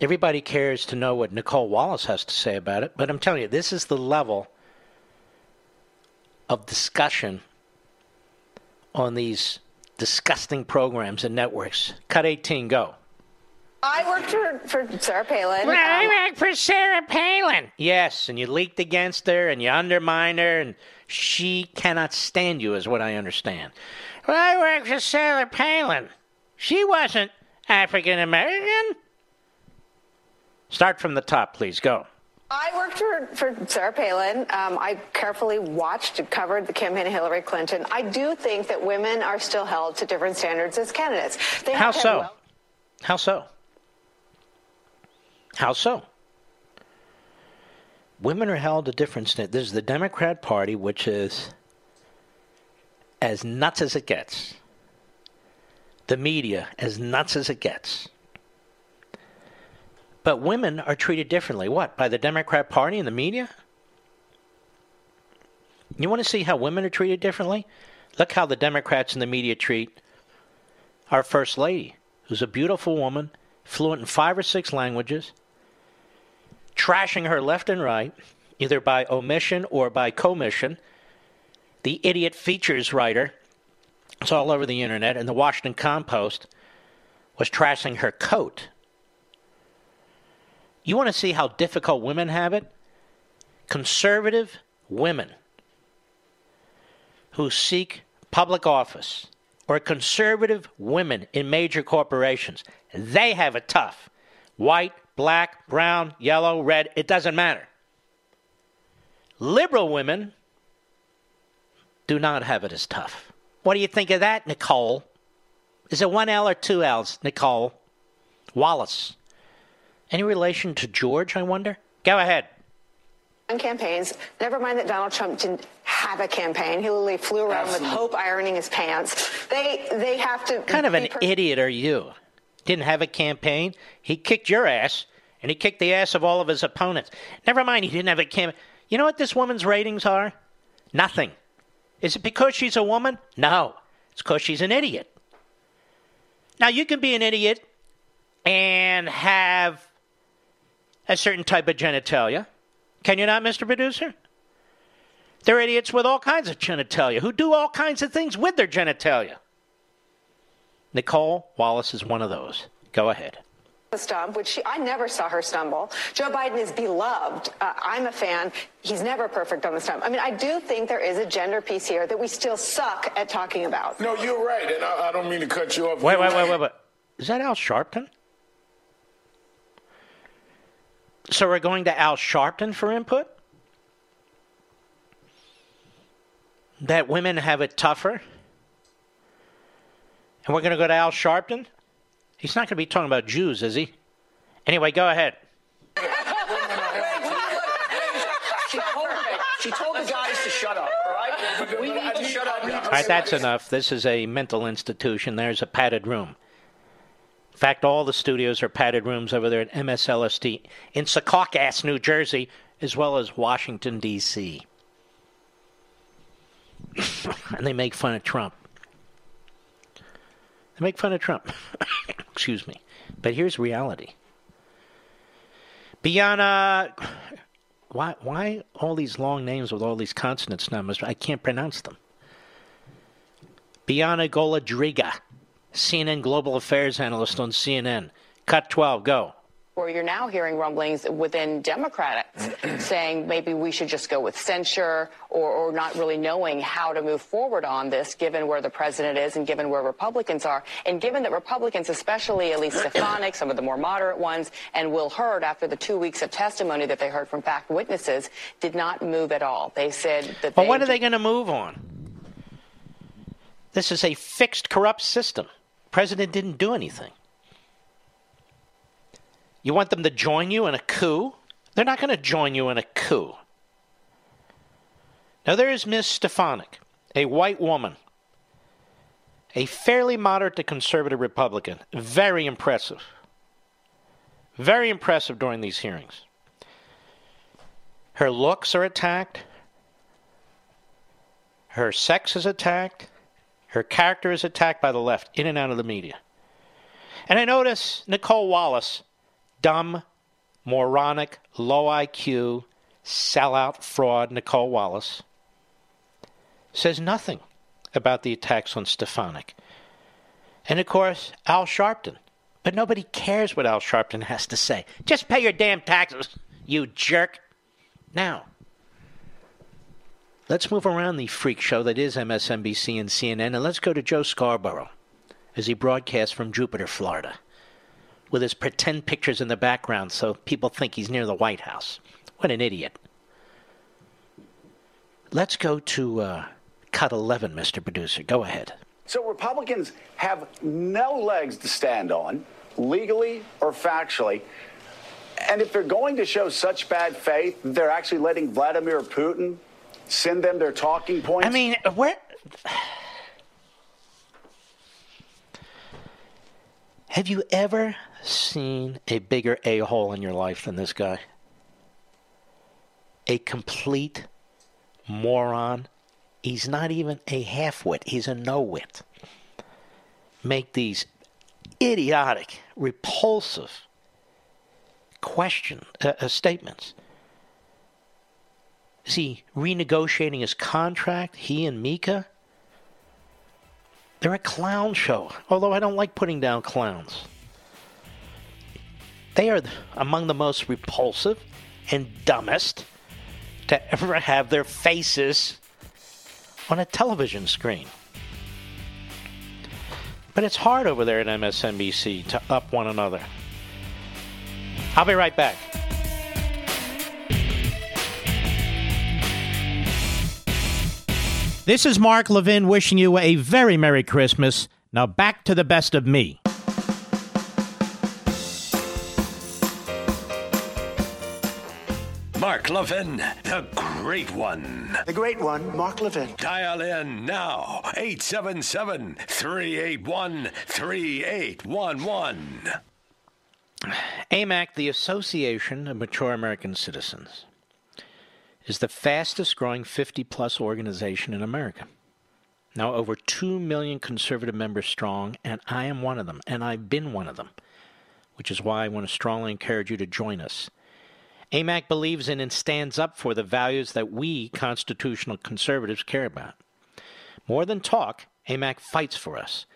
Everybody cares to know what Nicolle Wallace has to say about it, but I'm telling you, this is the level of discussion on these disgusting programs and networks. Cut 18, go. I worked for, for Sarah Palin. Well, I um, worked for Sarah Palin. Yes, and you leaked against her and you undermined her, and she cannot stand you, is what I understand. Well, I worked for Sarah Palin. She wasn't African American. Start from the top, please. Go. I worked for, for Sarah Palin. Um, I carefully watched and covered the campaign of Hillary Clinton. I do think that women are still held to different standards as candidates. They How so? Well- How so? How so? Women are held to different standards. There's the Democrat Party, which is as nuts as it gets. the media as nuts as it gets. But women are treated differently. What? By the Democrat Party and the media? You want to see how women are treated differently? Look how the Democrats and the media treat our First Lady, who's a beautiful woman, fluent in five or six languages, trashing her left and right, either by omission or by commission. The idiot features writer, it's all over the internet, and the Washington Compost was trashing her coat. You want to see how difficult women have it? Conservative women who seek public office or conservative women in major corporations, they have it tough. White, black, brown, yellow, red, it doesn't matter. Liberal women do not have it as tough. What do you think of that, Nicolle? Is it one L or two L's, Nicolle? Wallace. Any relation to George, I wonder? Go ahead. On campaigns. Never mind that Donald Trump didn't have a campaign. He literally flew around Absolutely. with hope ironing his pants. They they have to. kind of an per- idiot are you? Didn't have a campaign. He kicked your ass, and he kicked the ass of all of his opponents. Never mind, he didn't have a campaign. You know what this woman's ratings are? Nothing. Is it because she's a woman? No. It's because she's an idiot. Now, you can be an idiot and have a certain type of genitalia. Can you not, Mr. Producer? They're idiots with all kinds of genitalia who do all kinds of things with their genitalia. Nicolle Wallace is one of those. Go ahead. Stump, which she, I never saw her stumble. Joe Biden is beloved. Uh, I'm a fan. He's never perfect on the stump. I mean, I do think there is a gender piece here that we still suck at talking about. No, you're right, and I, I don't mean to cut you off. Wait, wait, wait, wait, wait. Is that Al Sharpton? So we're going to Al Sharpton for input? That women have it tougher? And we're going to go to Al Sharpton? He's not going to be talking about Jews, is he? Anyway, go ahead. she, told, she told the guys to shut up, all right? We need to shut up. All right, that's enough. This is a mental institution. There's a padded room. In fact, all the studios are padded rooms over there at MSLSD in Secaucus, New Jersey, as well as Washington, D.C. <laughs> and they make fun of Trump. They make fun of Trump. <coughs> Excuse me. But here's reality. Bianna, uh, why, why all these long names with all these consonants numbers? I can't pronounce them. Bianna Golodryga CNN Global Affairs analyst on CNN. Cut 12, go. Where you're now hearing rumblings within Democrats <clears throat> saying maybe we should just go with censure or, or, not really knowing how to move forward on this, given where the president is and given where Republicans are. And given that Republicans, especially Elise Stefanik, some of the more moderate ones, and Will Hurd, after the two weeks of testimony that they heard from fact witnesses, did not move at all. They said that. Well, what are they going to move on? This is a fixed, corrupt system president didn't do anything. You want them to join you in a coup? They're not going to join you in a coup. Now, there is Miss Stefanik, a white woman, a fairly moderate to conservative Republican. Very impressive. Very impressive during these hearings. Her looks are attacked, her sex is attacked, her character is attacked by the left in and out of the media. And I notice Nicolle Wallace, dumb, moronic, low IQ, sellout fraud Nicolle Wallace, says nothing about the attacks on Stefanik. And of course, Al Sharpton. But nobody cares what Al Sharpton has to say. Just pay your damn taxes, you jerk. Now, Let's move around the freak show that is MSNBC and CNN, and let's go to Joe Scarborough as he broadcasts from Jupiter, Florida, with his pretend pictures in the background so people think he's near the White House. What an idiot. Let's go to uh, cut 11, Mr. Producer. Go ahead. So Republicans have no legs to stand on, legally or factually. And if they're going to show such bad faith, they're actually letting Vladimir Putin send them their talking points? I mean, where. Have you ever seen a bigger a hole in your life than this guy? A complete moron. He's not even a half wit, he's a no wit. Make these idiotic, repulsive question uh, uh, statements. Is he renegotiating his contract? He and Mika? They're a clown show, although I don't like putting down clowns. They are among the most repulsive and dumbest to ever have their faces on a television screen. But it's hard over there at MSNBC to up one another. I'll be right back. This is Mark Levin wishing you a very Merry Christmas. Now back to the best of me. Mark Levin, the great one. The great one, Mark Levin. Dial in now, 877 381 3811. <sighs> AMAC, the Association of Mature American Citizens, is the fastest growing 50 plus organization in America. Now, over 2 million conservative members strong, and I am one of them, and I've been one of them, which is why I want to strongly encourage you to join us. AMAC believes in and stands up for the values that we constitutional conservatives care about. More than talk, AMAC fights for us.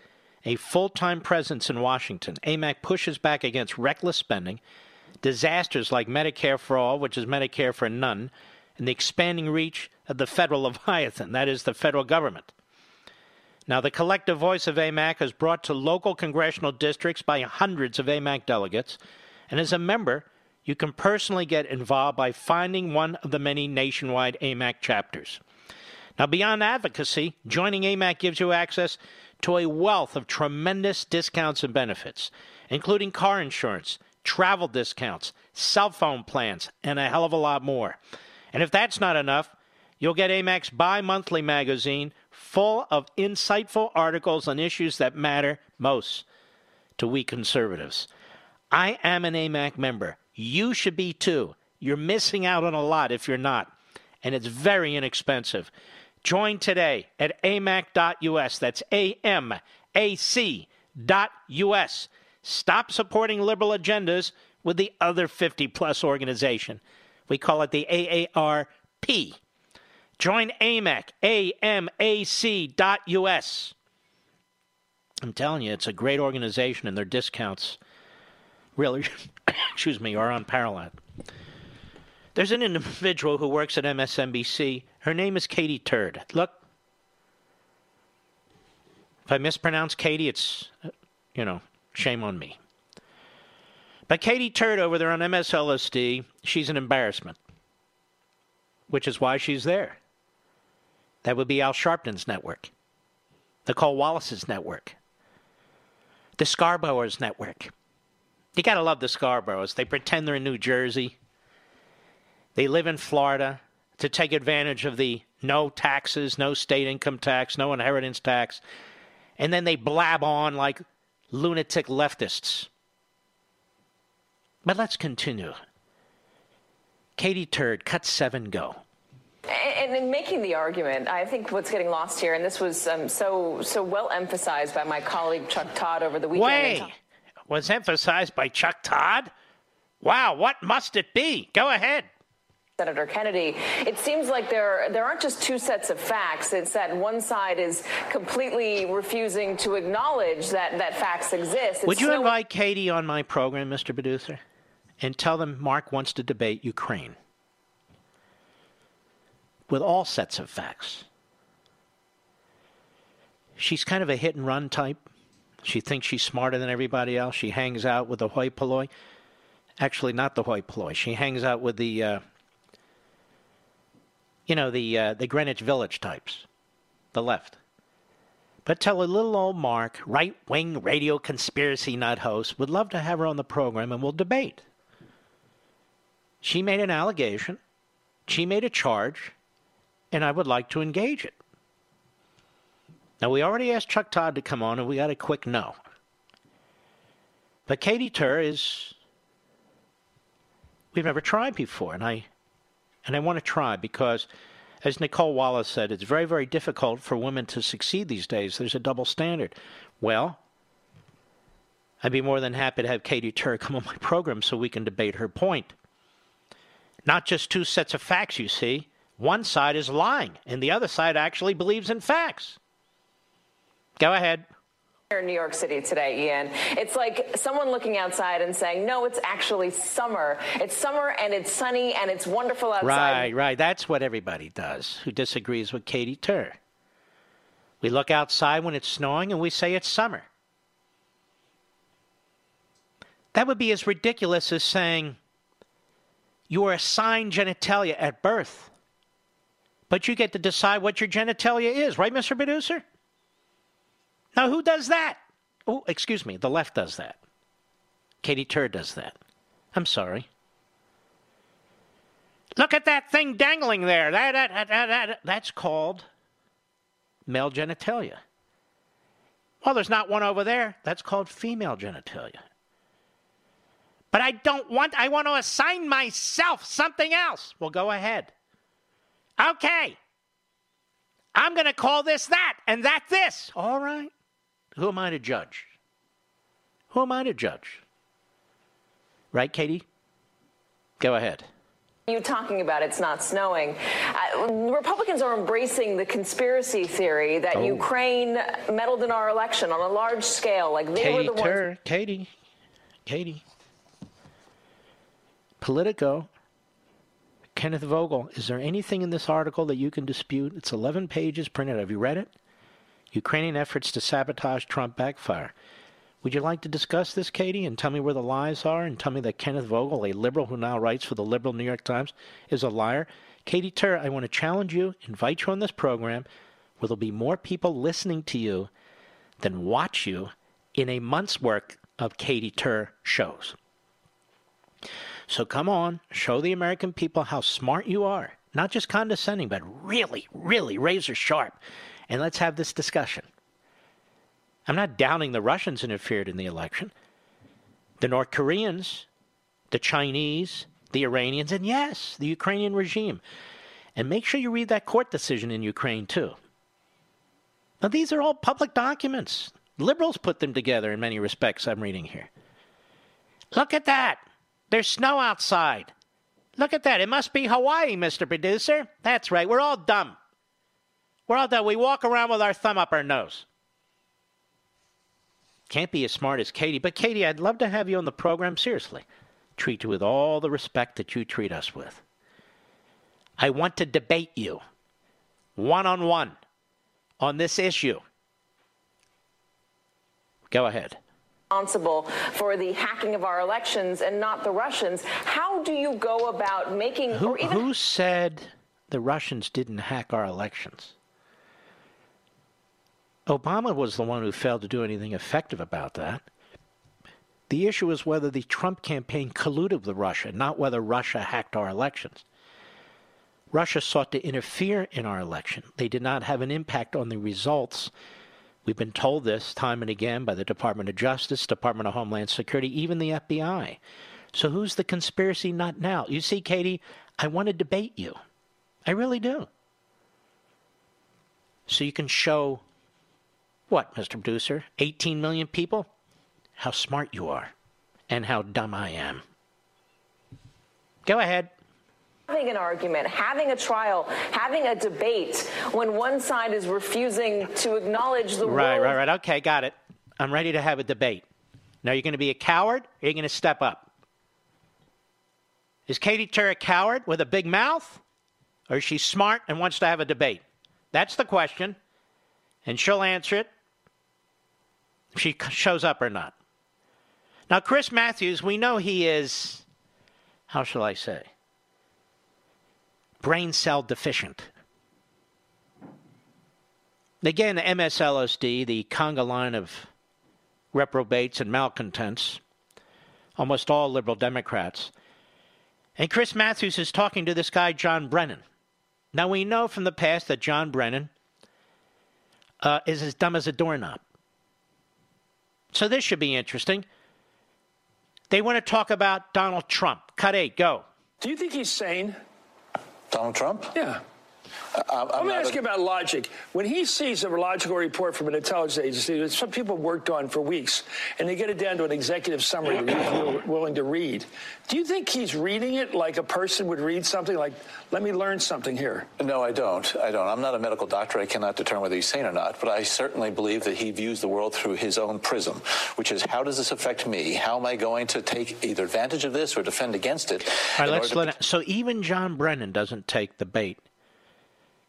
A full time presence in Washington, AMAC pushes back against reckless spending, disasters like Medicare for All, which is Medicare for none, and the expanding reach of the federal <laughs> Leviathan, that is, the federal government. Now, the collective voice of AMAC is brought to local congressional districts by hundreds of AMAC delegates, and as a member, you can personally get involved by finding one of the many nationwide AMAC chapters. Now, beyond advocacy, joining AMAC gives you access to a wealth of tremendous discounts and benefits, including car insurance, travel discounts, cell phone plans, and a hell of a lot more. And if that's not enough, you'll get AMAC's bi monthly magazine full of insightful articles on issues that matter most to we conservatives. I am an AMAC member. You should be too. You're missing out on a lot if you're not, and it's very inexpensive. Join today at amac.us. That's A-M-A-C.us. Stop supporting liberal agendas with the other 50 plus organization. We call it the AARP. Join AMAC, A-M-A-C.us. I'm telling you, it's a great organization, and their discounts really, <coughs> excuse me, are unparalleled. There's an individual who works at MSNBC. Her name is Katie Turd. Look, if I mispronounce Katie, it's, uh, you know, shame on me. But Katie Turd over there on MSLSD, she's an embarrassment, which is why she's there. That would be Al Sharpton's network, the Cole Wallace's network, the Scarborough's network. You got to love the Scarboroughs. They pretend they're in New Jersey. They live in Florida to take advantage of the no taxes, no state income tax, no inheritance tax. And then they blab on like lunatic leftists. But let's continue. Katie Turd, cut seven, go. And in making the argument, I think what's getting lost here, and this was um, so so well emphasized by my colleague Chuck Todd over the weekend. Wait, was emphasized by Chuck Todd? Wow, what must it be? Go ahead. Senator Kennedy, it seems like there there aren't just two sets of facts. It's that one side is completely refusing to acknowledge that that facts exist. It's Would you so- invite Katie on my program, Mr. Producer, and tell them Mark wants to debate Ukraine with all sets of facts? She's kind of a hit and run type. She thinks she's smarter than everybody else. She hangs out with the hoi polloi. Actually, not the hoi polloi. She hangs out with the, uh, you know, the uh, the Greenwich Village types, the left. But tell a little old Mark, right wing radio conspiracy nut host, would love to have her on the program and we'll debate. She made an allegation, she made a charge, and I would like to engage it. Now, we already asked Chuck Todd to come on, and we got a quick no. But Katie Tur is we've never tried before, and I and I want to try because as Nicolle Wallace said, it's very, very difficult for women to succeed these days. There's a double standard. Well, I'd be more than happy to have Katie Tur come on my program so we can debate her point. Not just two sets of facts, you see. One side is lying, and the other side actually believes in facts. Go ahead. Here in New York City today, Ian. It's like someone looking outside and saying, no, it's actually summer. It's summer and it's sunny and it's wonderful outside. Right, right. That's what everybody does who disagrees with Katie Tur. We look outside when it's snowing and we say it's summer. That would be as ridiculous as saying you are assigned genitalia at birth, but you get to decide what your genitalia is, right, Mr. Producer? Now, who does that? Oh, excuse me, the left does that. Katie Tur does that. I'm sorry. Look at that thing dangling there. That, that, that, that, that's called male genitalia. Well, there's not one over there. That's called female genitalia. But I don't want, I want to assign myself something else. Well, go ahead. Okay. I'm going to call this that and that this. All right. Who am I to judge? Who am I to judge? Right, Katie? Go ahead. You talking about it's not snowing. Uh, Republicans are embracing the conspiracy theory that Oh. Ukraine meddled in our election on a large scale. Like they were the ones. Katie, Katie. Politico, Kenneth Vogel, is there anything in this article that you can dispute? It's 11 pages printed. Have you read it? Ukrainian efforts to sabotage Trump backfire. Would you like to discuss this, Katie, and tell me where the lies are, and tell me that Kenneth Vogel, a liberal who now writes for the liberal New York Times, is a liar? Katie Tur, I want to challenge you, invite you on this program, where there'll be more people listening to you than watch you in a month's work of Katie Tur shows. So come on, show the American people how smart you are. Not just condescending, but really, really razor sharp. And let's have this discussion. I'm not doubting the Russians interfered in the election. The North Koreans, the Chinese, the Iranians, and yes, the Ukrainian regime. And make sure you read that court decision in Ukraine, too. Now, these are all public documents. Liberals put them together in many respects, I'm reading here. Look at that. There's snow outside. Look at that. It must be Hawaii, Mr. Producer. That's right. We're all dumb. We're all dumb. We walk around with our thumb up our nose. Can't be as smart as Katie. But, Katie, I'd love to have you on the program. Seriously. Treat you with all the respect that you treat us with. I want to debate you one on one on this issue. Go ahead. Responsible for the hacking of our elections and not the Russians. How do you go about making Who, or even who said the Russians didn't hack our elections? Obama was the one who failed to do anything effective about that. The issue is whether the Trump campaign colluded with Russia, not whether Russia hacked our elections. Russia sought to interfere in our election. They did not have an impact on the results. We've been told this time and again by the Department of Justice, Department of Homeland Security, even the FBI. So who's the conspiracy nut now? You see, Katie, I want to debate you. I really do. So you can show what, Mr. Producer? 18 million people? How smart you are and how dumb I am. Go ahead. Having an argument, having a trial, having a debate when one side is refusing to acknowledge the Right, right, right. Okay, got it. I'm ready to have a debate. Now, you're going to be a coward or are you're going to step up? Is Katie Tur a coward with a big mouth? Or is she smart and wants to have a debate? That's the question. And she'll answer it if she shows up or not. Now, Chris Matthews, we know he is, how shall I say, brain cell deficient. Again, MSLSD, the conga line of reprobates and malcontents, almost all liberal Democrats. And Chris Matthews is talking to this guy, John Brennan. Now, we know from the past that John Brennan uh, is as dumb as a doorknob. So this should be interesting. They want to talk about Donald Trump. Cut eight, go. Do you think he's sane? Donald Trump? Yeah. Uh, Let me ask a- you about logic. When he sees a logical report from an intelligence agency that some people worked on for weeks, and they get it down to an executive summary that he's willing to read, do you think he's reading it like a person would read something like, let me learn something here? No, I don't. I don't. I'm not a medical doctor. I cannot determine whether he's sane or not. But I certainly believe that he views the world through his own prism, which is how does this affect me? How am I going to take either advantage of this or defend against it? All right, let's order let it, so even John Brennan doesn't take the bait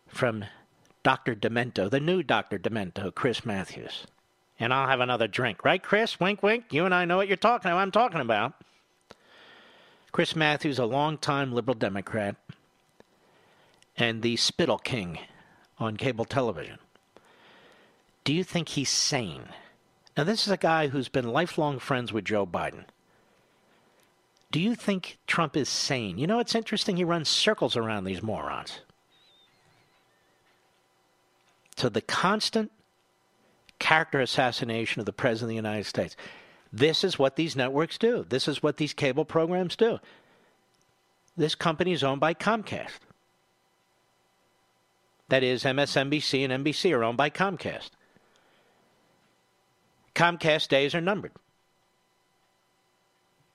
from Dr. Demento, the new Dr. Demento, Chris Matthews. And I'll have another drink, right, Chris? Wink, wink. You and I know what you're talking about. I'm talking about. Chris Matthews, a longtime liberal Democrat, and the spittle king on cable television. Do you think he's sane? Now, this is a guy who's been lifelong friends with Joe Biden. Do you think Trump is sane? You know, it's interesting. He runs circles around these morons. So the constant character assassination of the President of the United States. This is what these networks do. This is what these cable programs do. This company is owned by Comcast. That is, MSNBC and NBC are owned by Comcast. Comcast days are numbered.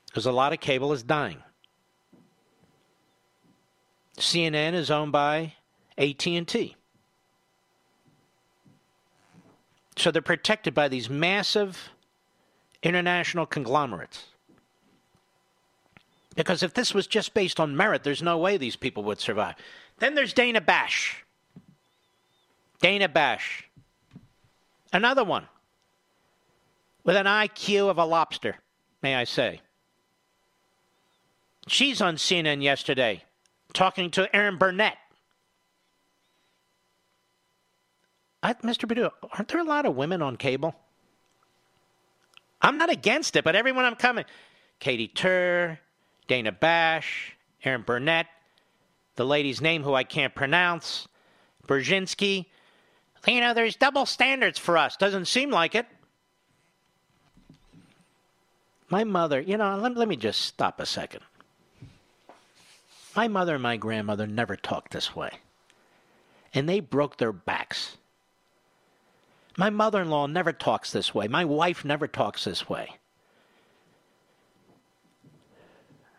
Because a lot of cable is dying. CNN is owned by AT&T. So they're protected by these massive international conglomerates. Because if this was just based on merit, there's no way these people would survive. Then there's Dana Bash. Dana Bash. Another one. With an IQ of a lobster, may I say. She's on CNN yesterday talking to Erin Burnett. I, Mr. Perdue, aren't there a lot of women on cable? I'm not against it, but everyone I'm coming. Katie Tur, Dana Bash, Erin Burnett, the lady's name who I can't pronounce, Brzezinski. You know, there's double standards for us. Doesn't seem like it. My mother, you know, let, let me just stop a second. My mother and my grandmother never talked this way. And they broke their backs. My mother in law never talks this way. My wife never talks this way.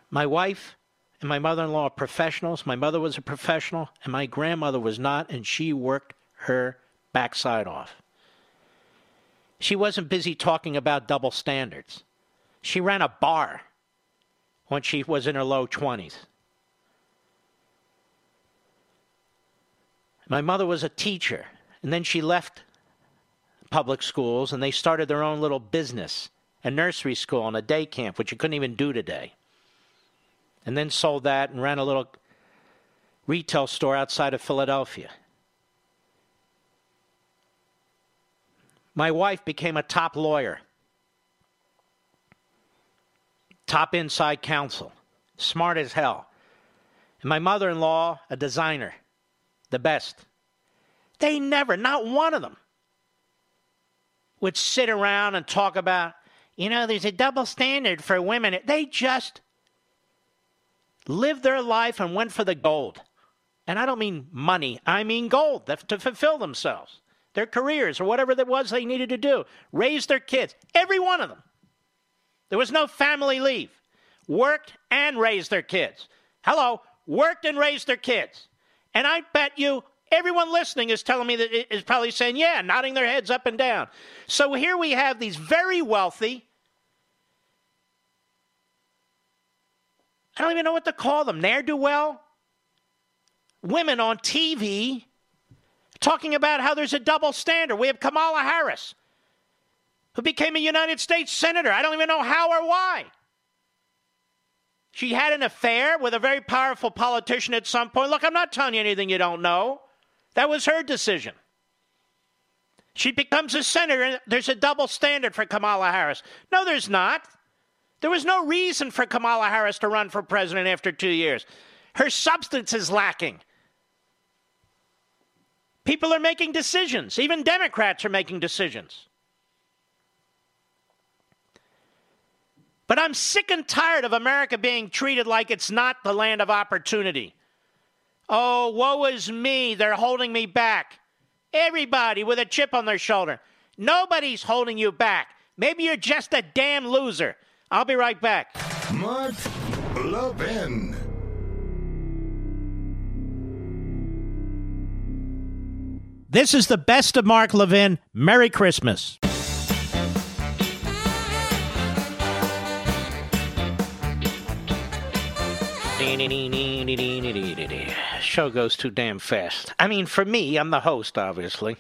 My wife and my mother in law are professionals. My mother was a professional, and my grandmother was not, and she worked her backside off. She wasn't busy talking about double standards. She ran a bar when she was in her low 20s. My mother was a teacher, and then she left public schools and they started their own little business, a nursery school and a day camp, which you couldn't even do today. And then sold that and ran a little retail store outside of Philadelphia. My wife became a top lawyer, top inside counsel, smart as hell. And my mother in law, a designer, the best. They never, not one of them, would sit around and talk about, you know, there's a double standard for women. They just lived their life and went for the gold. And I don't mean money, I mean gold to fulfill themselves, their careers, or whatever it was they needed to do. Raise their kids, every one of them. There was no family leave. Worked and raised their kids. Hello, worked and raised their kids. And I bet you everyone listening is telling me that is probably saying, yeah, nodding their heads up and down. So here we have these very wealthy, I don't even know what to call them, ne'er do well women on TV talking about how there's a double standard. We have Kamala Harris, who became a United States Senator. I don't even know how or why. She had an affair with a very powerful politician at some point. Look, I'm not telling you anything you don't know. That was her decision. She becomes a senator, and there's a double standard for Kamala Harris. No, there's not. There was no reason for Kamala Harris to run for president after two years. Her substance is lacking. People are making decisions. Even Democrats are making decisions. But I'm sick and tired of America being treated like it's not the land of opportunity. Oh, woe is me. They're holding me back. Everybody with a chip on their shoulder. Nobody's holding you back. Maybe you're just a damn loser. I'll be right back. Mark Levin. This is the best of Mark Levin. Merry Christmas. Show goes too damn fast. I mean, for me, I'm the host, obviously.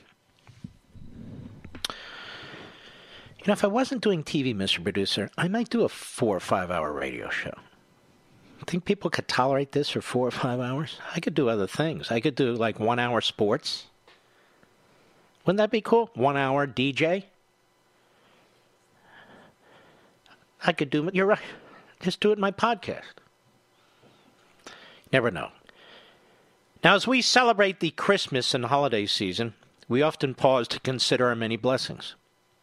You know, if I wasn't doing TV, Mr. Producer, I might do a four or five hour radio show. Think people could tolerate this for four or five hours? I could do other things. I could do like one hour sports. Wouldn't that be cool? One hour DJ? I could do, you're right. Just do it in my podcast. Never know. Now, as we celebrate the Christmas and holiday season, we often pause to consider our many blessings.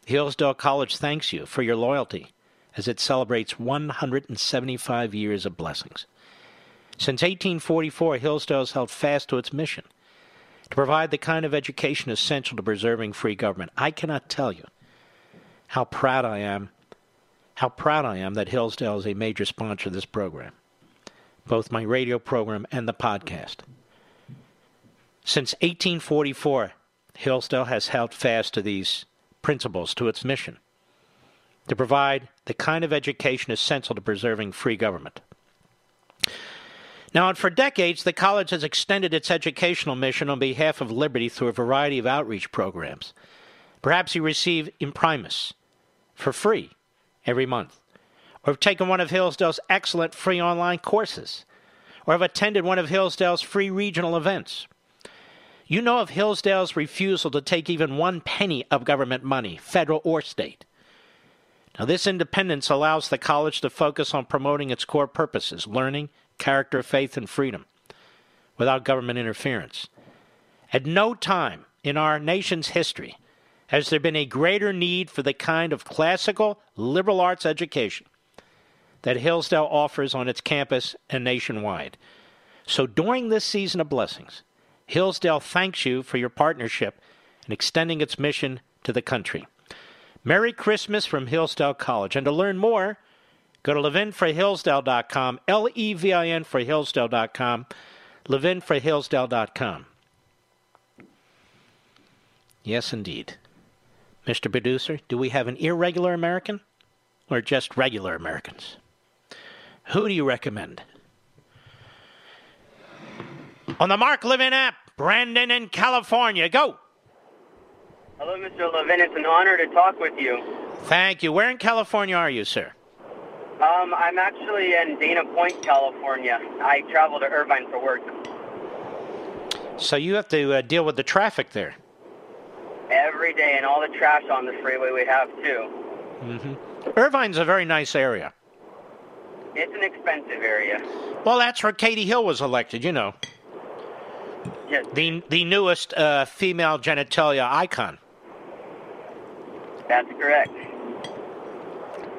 Hillsdale College thanks you for your loyalty as it celebrates 175 years of blessings. Since 1844, Hillsdale has held fast to its mission to provide the kind of education essential to preserving free government. I cannot tell you how proud I am, how proud I am that Hillsdale is a major sponsor of this program, both my radio program and the podcast. Since 1844, Hillsdale has held fast to these principles, to its mission, to provide the kind of education essential to preserving free government. Now, and for decades, the college has extended its educational mission on behalf of liberty through a variety of outreach programs. Perhaps you receive Imprimis for free every month, or have taken one of Hillsdale's excellent free online courses, or have attended one of Hillsdale's free regional events. You know of Hillsdale's refusal to take even one penny of government money, federal or state. Now, this independence allows the college to focus on promoting its core purposes learning, character, faith, and freedom without government interference. At no time in our nation's history has there been a greater need for the kind of classical liberal arts education that Hillsdale offers on its campus and nationwide. So during this season of blessings, Hillsdale thanks you for your partnership in extending its mission to the country. Merry Christmas from Hillsdale College. And to learn more, go to levinforhillsdale.com, L E V I N for Hillsdale.com, levinforhillsdale.com. Yes, indeed. Mr. Producer, do we have an irregular American or just regular Americans? Who do you recommend? On the Mark Levin app, Brandon in California. Go. Hello, Mr. Levin. It's an honor to talk with you. Thank you. Where in California are you, sir? Um, I'm actually in Dana Point, California. I travel to Irvine for work. So you have to uh, deal with the traffic there. Every day and all the trash on the freeway we have, too. hmm Irvine's a very nice area. It's an expensive area. Well, that's where Katie Hill was elected, you know. Yes. The, the newest uh, female genitalia icon. That's correct.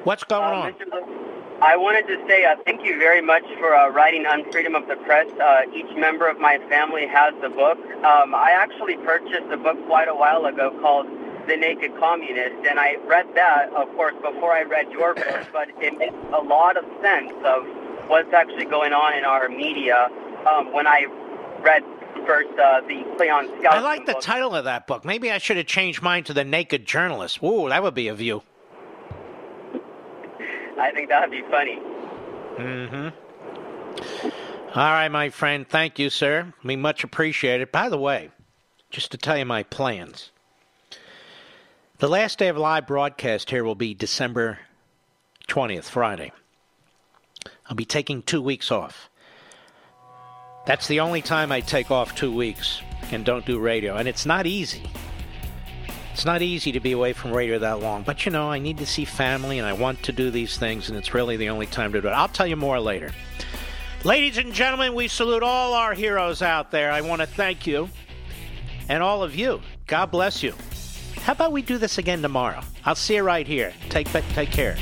What's going Uh, on? Mr. I wanted to say uh, thank you very much for uh, writing on freedom of the press. Uh, each member of my family has the book. Um, I actually purchased a book quite a while ago called The Naked Communist, and I read that, of course, before I read your book, <coughs> but it makes a lot of sense of what's actually going on in our media um, when I read first uh, the Cleon Skousen. I like the title of that book. Maybe I should have changed mine to The Naked Journalist. Ooh, that would be a view. I think that would be funny. Mm-hmm. All right, my friend. Thank you, sir. We much appreciate it. By the way, just to tell you my plans. The last day of live broadcast here will be December 20th, Friday. I'll be taking two weeks off. That's the only time I take off two weeks and don't do radio. And it's not easy. It's not easy to be away from radio that long. But you know, I need to see family and I want to do these things, and it's really the only time to do it. I'll tell you more later. Ladies and gentlemen, we salute all our heroes out there. I want to thank you and all of you. God bless you. How about we do this again tomorrow? I'll see you right here. Take take care.